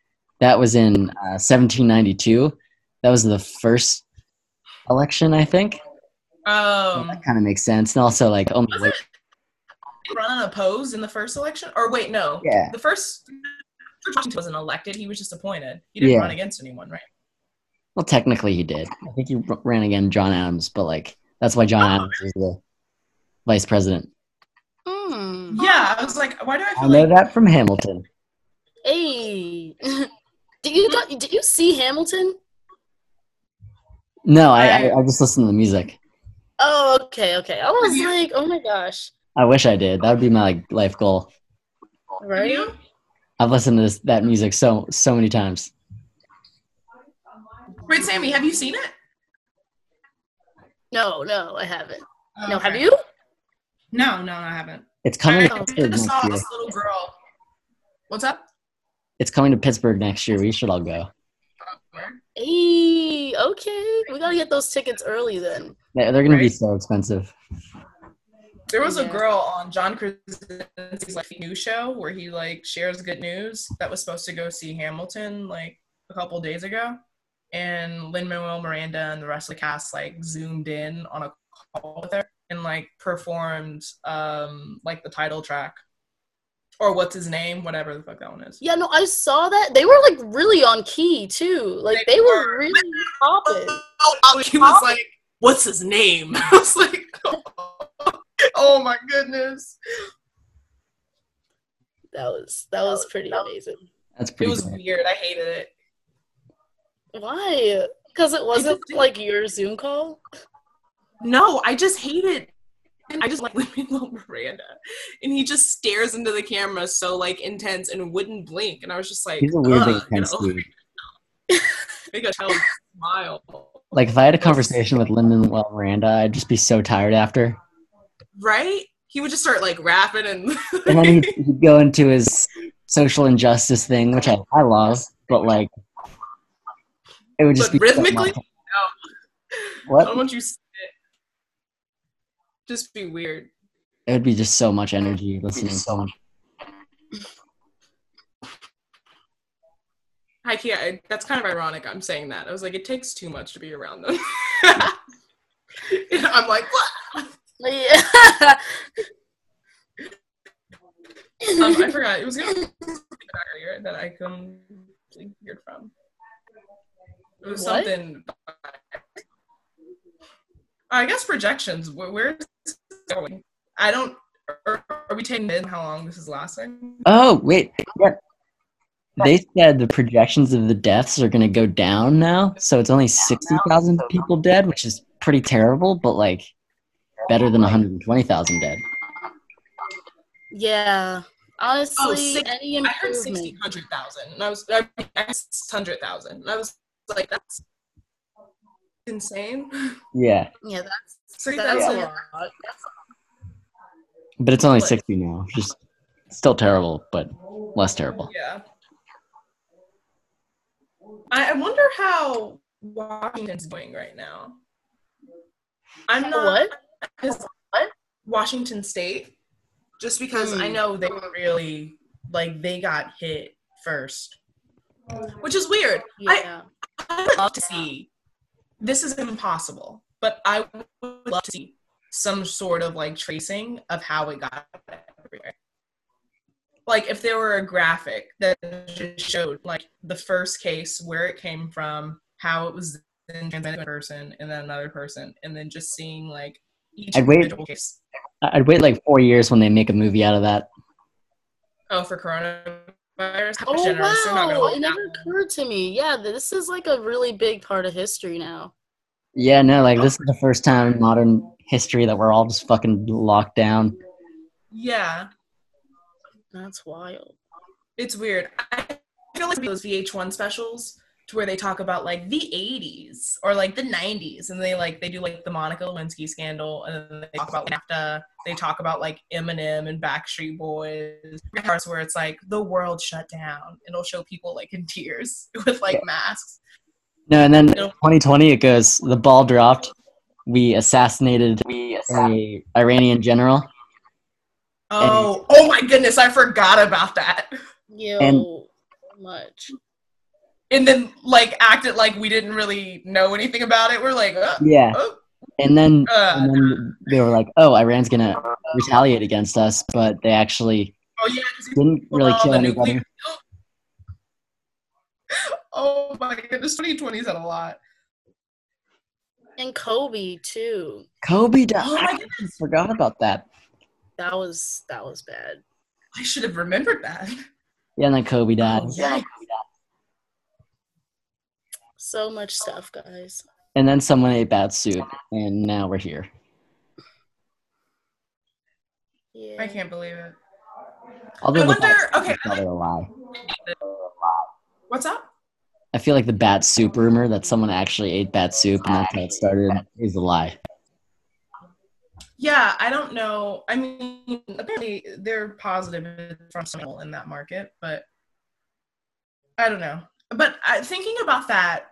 that was in uh, seventeen ninety two. That was the first election, I think. Um, that kind of makes sense, and also like oh was wait, it run unopposed in the first election? Or wait, no. yeah, The first George Washington wasn't elected. He was just appointed. He didn't Yeah. run against anyone, right? Well technically he did. I think he ran against John Adams, but like that's why John Oh. Adams was the vice president. Hmm. Yeah, I was like, why do I I know like that from Hamilton. Hey, (laughs) did you got, did you see Hamilton? No, I, I I just listen to the music. Oh, okay, okay. I was you- like, oh my gosh, I wish I did. That would be my like, life goal. right? I've listened to this, that music so so many times. Wait, Sammy, have you seen it? No, no, I haven't. Oh, No, have you? No, no, I haven't. It's coming to I Pittsburgh just next saw year. this little girl. What's up? It's coming to Pittsburgh next year. We should all go. Hey, okay. We gotta get those tickets early then. They're, they're going to be so expensive. There was a girl on John Krasinski's like news show where he like shares good news that was supposed to go see Hamilton like a couple days ago, and Lin Manuel Miranda and the rest of the cast like zoomed in on a call with her and like performed um like the title track or what's his name, whatever the fuck that one is. Yeah, no, I saw that. They were like really on key too. Like They they were were. really popping. (laughs) Oh, he was like, "What's his name?" (laughs) I was like, (laughs) oh my goodness, That was that was pretty amazing. That's pretty. it pretty was great. weird. I hated it. Why? Because it wasn't like your Zoom call. No, I just hate it. I just like (laughs) Lin-Manuel Miranda, and he just stares into the camera so like intense and wouldn't blink, and I was just like, He's a weirdly "Ugh," you intense know? dude. (laughs) Make a child smile. Like, if I had a conversation with Lin-Manuel Miranda, I'd just be so tired after. Right? He would just start like rapping and. And then he'd, (laughs) he'd go into his social injustice thing, which I, I love, but like, It would just But be so rhythmically? much- I don't want you. Just be weird. It would be just so much energy listening to someone. Hi, Kia. I, that's kind of ironic. I'm saying that. I was like, it takes too much to be around them. (laughs) And I'm like, what? Yeah. (laughs) Um, I forgot. It was gonna be earlier that I completely heard from. It was What? something. I guess projections. Where, where's this going? I don't. Are, are we taking in how long this is lasting? Oh wait, yeah. They said the projections of the deaths are going to go down now, so it's only sixty thousand people dead, which is pretty terrible, but like better than one hundred twenty thousand dead. yeah. Oh, Honestly, Oh, six- any I heard improvement. sixty hundred thousand, and I was I hundred thousand, and I was like, that's insane. Yeah, Yeah, that's Sixty that's thousand. a lot. but it's only Like- sixty now, Just still terrible, but less terrible. Yeah. I, I wonder how Washington's doing right now. I'm not What? because Washington State, just because I Hmm. know they were really like they got hit first, which is weird. I Yeah. I would love to see. This is impossible, but I would love to see some sort of like tracing of how it got everywhere. Like if there were a graphic that just showed like the first case, where it came from, how it was then transmitted to a person and then another person, and then just seeing like each I'd wait- individual case. I- I'd wait like four years when they make a movie out of that. Oh, for coronavirus. How Oh generous. They're not gonna wow! It that never occurred to me. Yeah, this is like a really big part of history now. Yeah, no, like this is the first time in modern history that we're all just fucking locked down. Yeah. That's wild. it's weird. I feel like those VH1 specials to where they talk about like the 80s or like the 90s, and they like they do like the Monica Lewinsky scandal, and then they talk about NAFTA. They talk about like Eminem and Backstreet Boys. Parts where it's like the world shut down. It'll show people like in tears (laughs) with like masks. No, and then It'll- 2020 it goes. The ball dropped. We assassinated a Iranian general. Oh, oh my goodness, I forgot about that. you And- so much. And then like acted like we didn't really know anything about it. We're like, uh, Yeah, oh, and then uh, and then they were like, "Oh, Iran's gonna retaliate against us," but they actually oh yeah, 'cause you didn't really kill the anybody. nuclear- (laughs) Oh my goodness, 2020's had a lot. And Kobe too. Kobe died. Oh my I forgot about that. That was that was bad. I should have remembered that. Yeah, and then Kobe died. Oh, yeah. So much stuff, guys. And then someone ate bad soup, and now we're here. Yeah. I can't believe it. Although I the wonder- bad soup okay, is probably a lie. What's up? I feel like the bad soup rumor that someone actually ate bad soup and that's how it started is a lie. Yeah, I don't know. I mean, apparently they're positive from some people in that market, but I don't know. But I, thinking about that,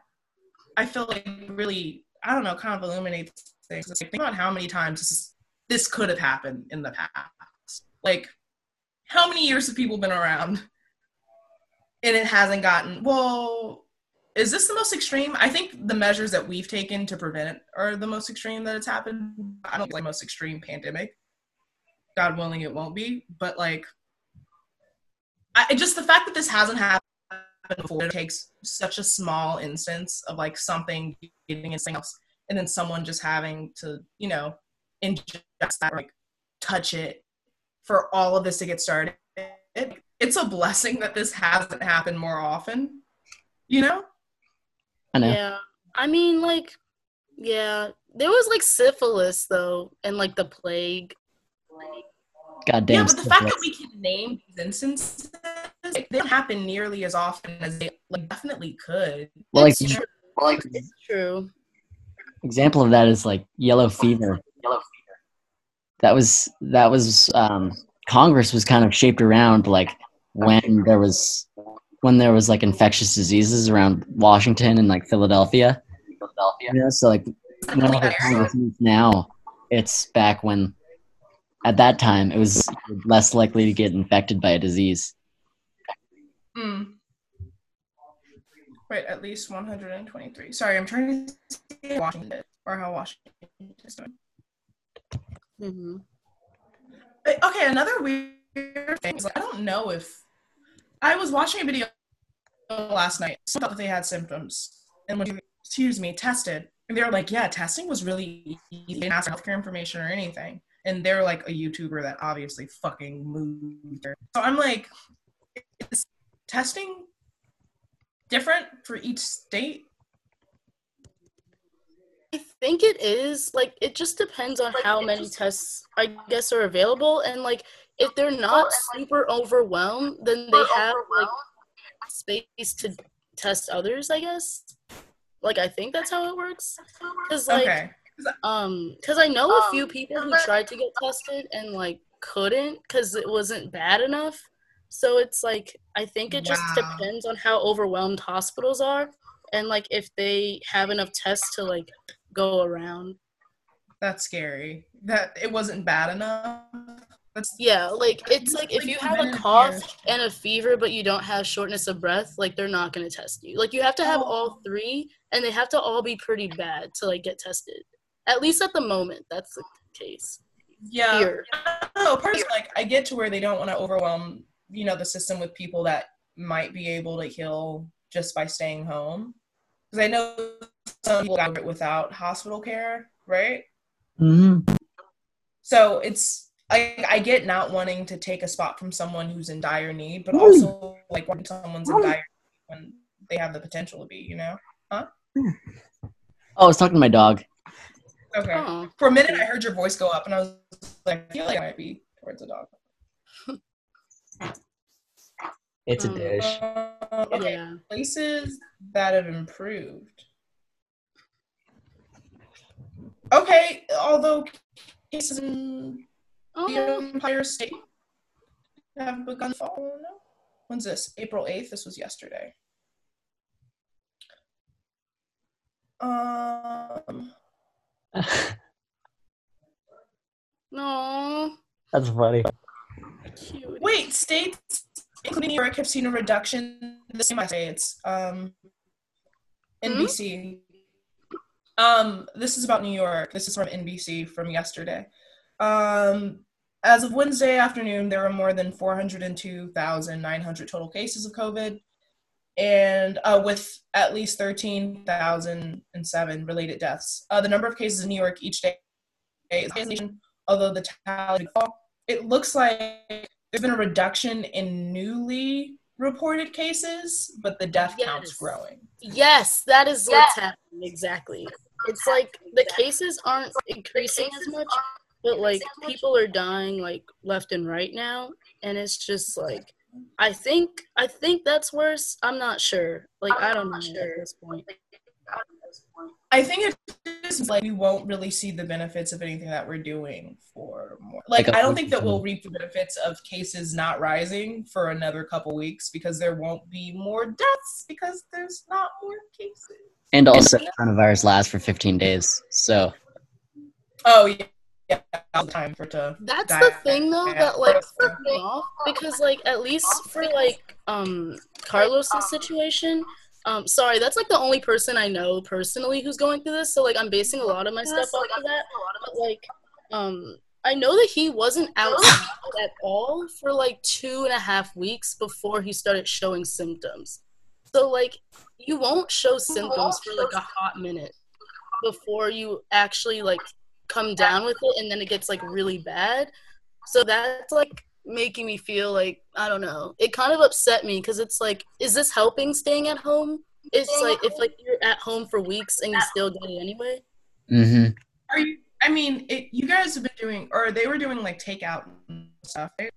I feel like really, I don't know, kind of illuminates things. It's like, think about how many times this, this could have happened in the past. Like, how many years have people been around and it hasn't gotten, well, is this the most extreme? I think the measures that we've taken to prevent it are the most extreme that it's happened. I don't like most extreme pandemic. God willing, it won't be. But like, I just the fact that this hasn't happened it takes such a small instance of like something getting into something else, and then someone just having to, you know, ingest that, or, like touch it for all of this to get started. It, it's a blessing that this hasn't happened more often. You know? I know. Yeah. I mean, like, yeah. There was like syphilis though, and like the plague. God damn. yeah, but the fact that we can name these instances, like, they don't happen nearly as often as they like definitely could. well, like it's true. It's true. example of that is like yellow fever. Yellow fever. That was that was um, Congress was kind of shaped around like when there was when there was like infectious diseases around Washington and like Philadelphia. Philadelphia. You know, so like when all the now, it's back when at that time it was less likely to get infected by a disease. Wait, at least 123. Sorry, I'm trying to see Washington or how Washington is doing. hmm Okay, another weird thing is like, I don't know if I was watching a video last night. Someone thought that they had symptoms, and when you, excuse me, tested, and they were like, "Yeah, testing was really easy. They didn't ask for healthcare information or anything." And they're like a YouTuber that obviously fucking moved. her. So I'm like, is testing different for each state? I think it is. Like it just depends on how many tests I guess are available. And like if they're not super overwhelmed then they have like space to test others I guess. Like I think that's how it works. Because like okay. um because I know a few people who tried to get tested and like couldn't because it wasn't bad enough so it's like I think it just Wow. depends on how overwhelmed hospitals are and like if they have enough tests to like go around That's scary. That it wasn't bad enough. That's yeah like it's like if you have a cough and a fever but you don't have shortness of breath like they're not going to test you like you have to have oh. all three and they have to all be pretty bad to like get tested at least at the moment that's the case yeah. here I don't know. Personally, like I get to where they don't want to overwhelm, you know, the system with people that might be able to heal just by staying home. Because I know some people got it without hospital care, right? Mm-hmm. So it's I I get not wanting to take a spot from someone who's in dire need, but Ooh. also like when someone's in dire need when they have the potential to be, you know? Huh oh, I was talking to my dog. Okay. oh For a minute, I heard your voice go up, and I was like, I feel like I might be towards a dog. (laughs) It's a Um, dish. Uh, okay. yeah places that have improved. Okay, although cases in the oh, Empire State have begun to fall. No? When's this? April 8th? This was yesterday. Um, (laughs) no That's funny. Cute wait, states, including New York, have seen a reduction in the same states. Um, NBC. Um, this is about New York. This is from NBC from yesterday. Um, as of Wednesday afternoon, there were more than 402,900 total cases of COVID, and uh, with at least 13,007 related deaths. Uh, the number of cases in New York each day is although the tally it looks like there's been a reduction in newly reported cases, but the death count's Yes. growing. yes that is what's happening exactly. It's like the cases aren't increasing as much but like people are dying like left and right now and it's just like i think i think that's worse. I'm not sure. Like i don't know at this point I think it's like we won't really see the benefits of anything that we're doing for more. Like, Like a I don't think that we'll reap the benefits of cases not rising for another couple weeks because there won't be more deaths because there's not more cases. And also, coronavirus lasts for 15 days. So, Oh yeah, yeah, time for to. that's die the thing though out. that like threw me because like at least for like um carlos's situation um sorry that's like the only person i know personally who's going through this so like i'm basing a lot of my stuff off of that but like um i know that he wasn't out at all for like two and a half weeks before he started showing symptoms. So like you won't show symptoms for like a hot minute before you actually like come down with it and then it gets like really bad. So that's like making me feel like i don't know it kind of upset me because it's like is this helping staying at home it's like if like you're at home for weeks and you still get it anyway Mm-hmm. Are you? I mean, it, you guys have been doing, or they were doing like takeout and stuff. Right?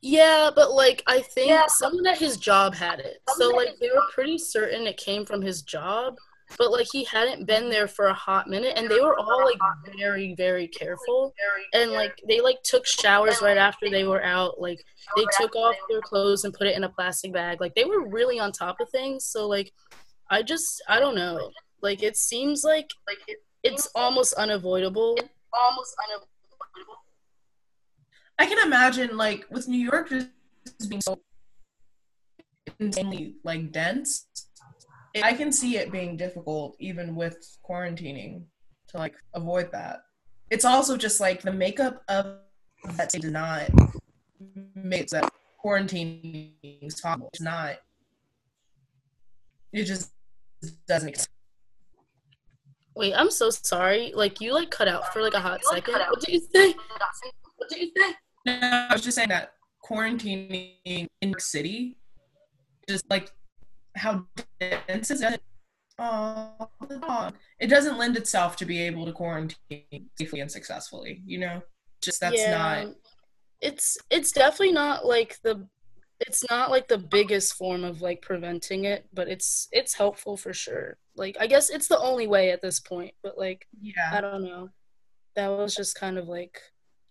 yeah but like i think someone at his job had it so like they were pretty certain it came from his job but like he hadn't been there for a hot minute, and they were all like very, very careful, and like they like took showers right after they were out. Like they took off their clothes and put it in a plastic bag. Like they were really on top of things. So like, I just I don't know. Like it seems like like it's almost unavoidable. Almost unavoidable. I can imagine like with New York just being so insanely like dense. I can see it being difficult even with quarantining to like avoid that. It's also just like the makeup of that state does not make that quarantining is possible. It's not. It just doesn't. Wait, I'm so sorry. Like you like cut out for like a hot second. What did you say? What did you say? No, I was just saying that quarantining in New York City, just like how dense is it? Oh, the dog. It doesn't lend itself to be able to quarantine safely and successfully. You know, just that's Yeah. not. It's it's definitely not like the it's not like the biggest form of like preventing it, but it's it's helpful for sure. Like I guess it's the only way at this point, but like yeah I don't know. That was just kind of like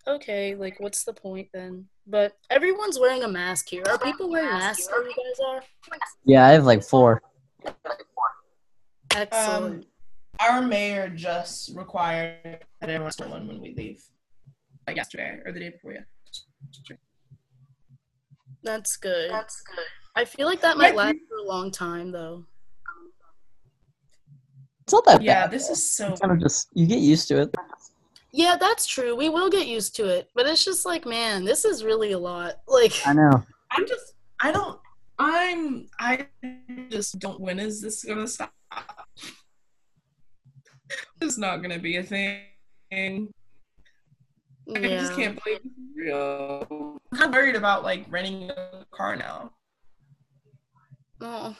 okay, like what's the point then? But everyone's wearing a mask here. Are people wearing masks where you guys are? Yeah, I have like four. Um, Excellent. our mayor just required that everyone wear one when we leave, like yesterday or the day before yeah. That's good. That's good. I feel like that might last for a long time though. It's not that Yeah, bad. this is so. Kind of just you get used to it. Yeah, that's true. We will get used to it, but it's just like, man, this is really a lot. Like, I know. I'm just. I don't. I'm. I just don't. When is this gonna stop? It's not gonna be a thing. I yeah. just can't believe it's real. I'm kinda worried about like renting a car now. Oh,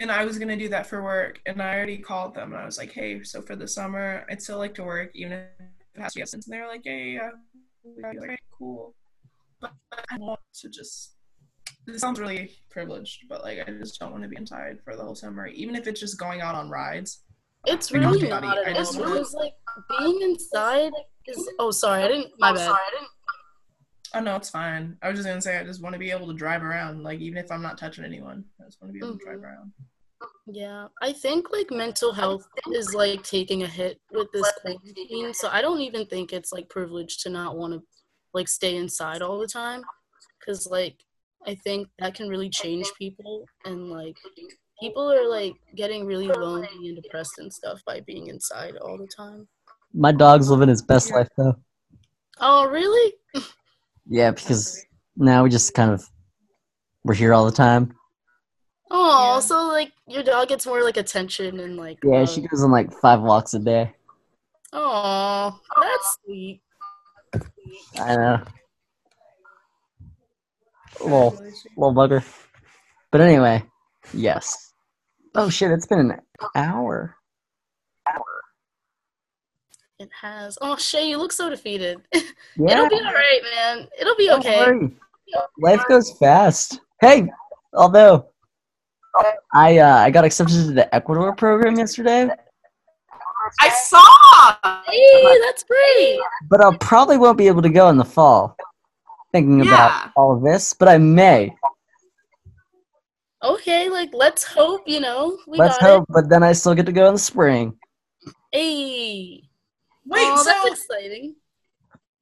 And I was gonna do that for work, and I already called them, and I was like, "Hey, so for the summer, I'd still like to work, even if it has to be absence." And they were like, "Yeah, yeah, yeah." I was like, "Okay, cool." But I want to just. This sounds really privileged, but like I just don't want to be inside for the whole summer, even if it's just going out on rides. it's I know really everybody. not I at just all. like being inside is. Oh, sorry, I didn't. My bad. Oh no, it's fine. I was just gonna say I just want to be able to drive around, like even if I'm not touching anyone, I just want to be able to drive Mhm. around. Yeah, I think like mental health is like taking a hit with this quarantine. So I don't even think it's like privileged to not want to like stay inside all the time, because like I think that can really change people and like people are like getting really lonely and depressed and stuff by being inside all the time. My dog's living his best life though. Oh really? Yeah, because now we just kind of we're here all the time. Oh, Yeah. so like your dog gets more like attention and like Yeah, she um, goes on like five walks a day. Oh, that's sweet. I know. Little little bugger. But anyway, yes. Oh shit, it's been an hour. It has. Oh, Shay, you look so defeated. Yeah. (laughs) It'll be all right, man. It'll be don't okay. worry. Life goes fast. Hey, although I uh, I got accepted to the Ecuador program yesterday, I saw. Hey, that's great. but I probably won't be able to go in the fall. Thinking Yeah. about all of this, but I may. Okay, like let's hope. You know, we Let's got hope. But then I still get to go in the spring. Hey. Wait, oh, so that's exciting.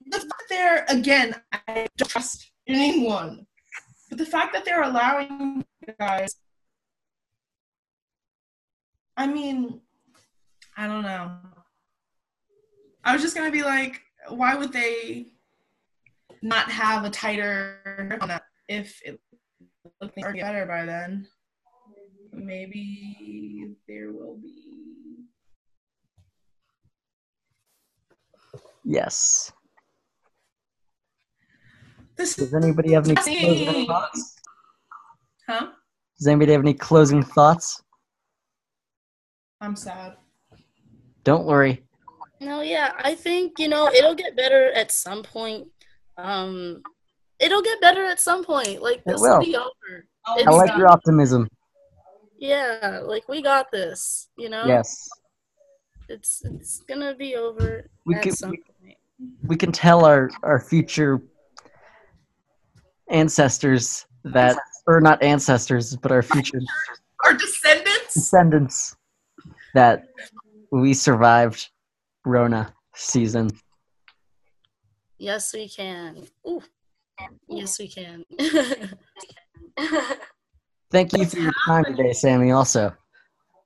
the fact there again, I don't trust anyone. But the fact that they're allowing guys, I mean, I don't know. I was just gonna be like, why would they not have a tighter on that if it looked like better by then? Maybe there will be. Yes. This Does anybody have any Testing. closing thoughts? huh? Does anybody have any closing thoughts? I'm sad. Don't worry. No, yeah, I think you know it'll get better at some point. Um, it'll get better at some point. Like It this will. will be over. I'll I like not- your optimism. Yeah, like we got this. You know. Yes, It's it's gonna be over We at can- some we- point. We can tell our our future ancestors that, or not ancestors, but our future Our descendants. descendants that we survived Rona season. Yes, we can. Ooh. Yes, we can. (laughs) Thank you for your time today, Sammy. Also,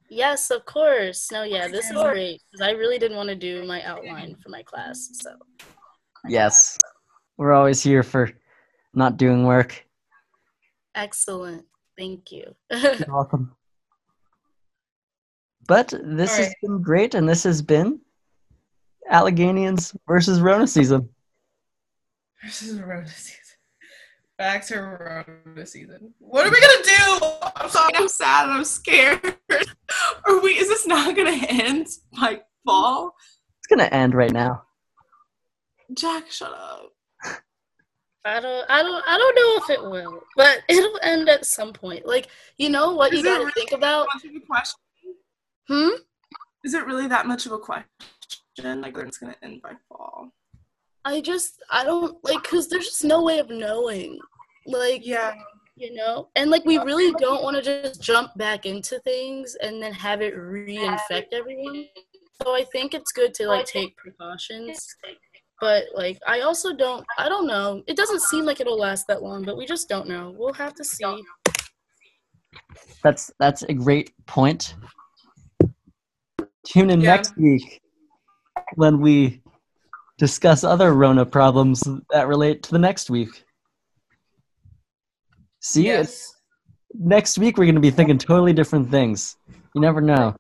yes, of course. No, yeah, this is great because I really didn't want to do my outline for my class. So yes, we're always here for not doing work. excellent. Thank you. (laughs) You're welcome. But this has been great, and this has been Alleghenians versus Rona season. This is Rona season. Back to Rona season. What are we gonna do? I'm sorry. I'm sad. and I'm scared. (laughs) Are we? Is this not gonna end by fall? It's gonna end right now. Jack, shut up. I don't, I don't, I don't know if it will, but it'll end at some point. Like, you know what Is you gotta really think about? Much of a question? Hmm. Is it really that much of a question? Like, when it's gonna end by fall? I just, I don't like, cause there's just no way of knowing. Like, Yeah. You know and like we really don't want to just jump back into things and then have it reinfect everyone so i think it's good to like take precautions but like i also don't i don't know it doesn't seem like it'll last that long but we just don't know we'll have to see That's that's a great point. Tune in Yeah. next week when we discuss other Rona problems that relate to the next week. See, Yes. next week we're going to be thinking totally different things. You never know.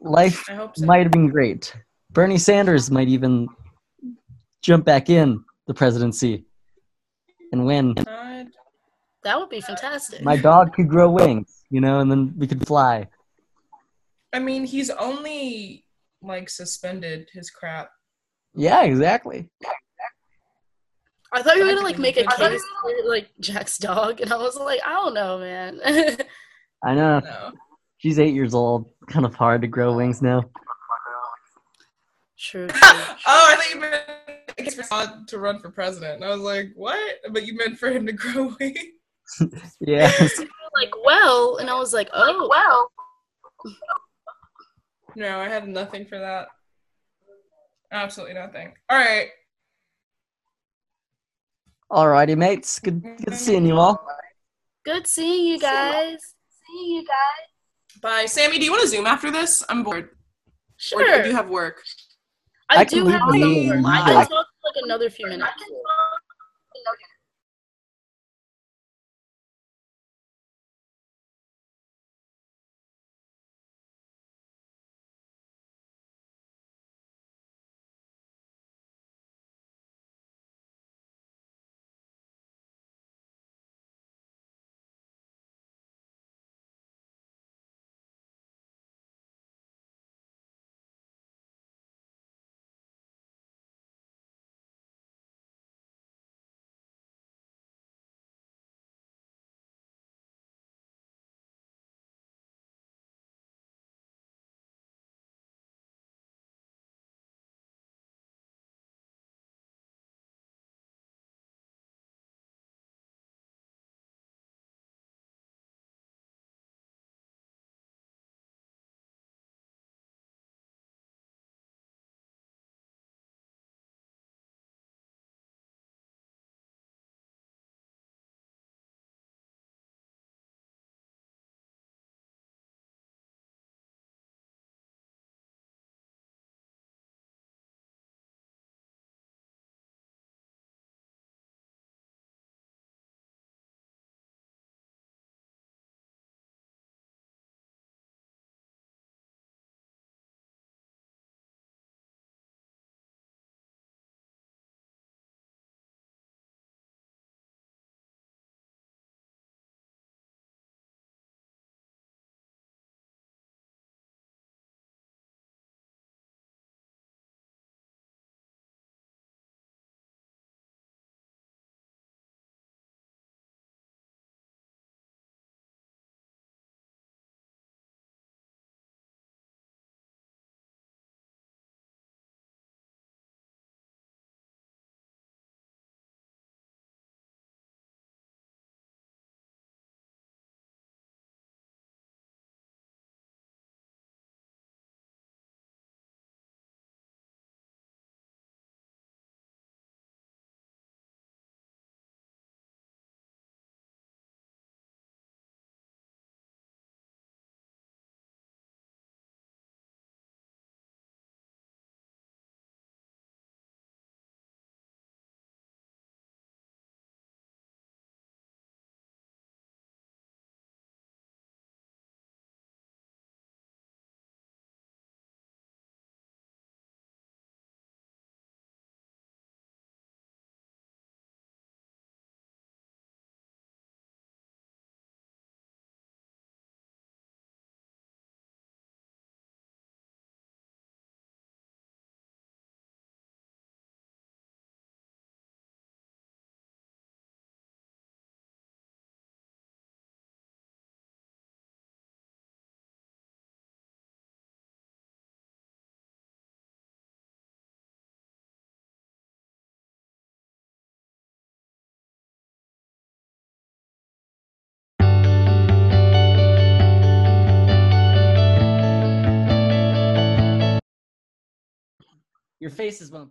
Life so. might have been great. Bernie Sanders might even jump back in the presidency and win. That would be fantastic My dog could grow wings, you know, and then we could fly. I mean, he's only like suspended his crap. Yeah, exactly. I thought you were gonna like make a a good case for like jack's dog and i was like i don't know man (laughs) I know. No. She's eight years old. Kind of hard to grow wings now. true, (laughs) true. oh, I thought you meant I guess for Todd to run for president. And I was like, what? But you meant for him to grow (laughs) wings. Yeah. like well and i was like oh well No, I had nothing for that. Absolutely nothing. All right. Alrighty, mates. Good, good seeing you all. good seeing you guys seeing you guys Bye, Sammy. Do you want to zoom after this? I'm bored. sure Or do you have work? I, I do have some work. I can talk for like another few minutes. Your face is one.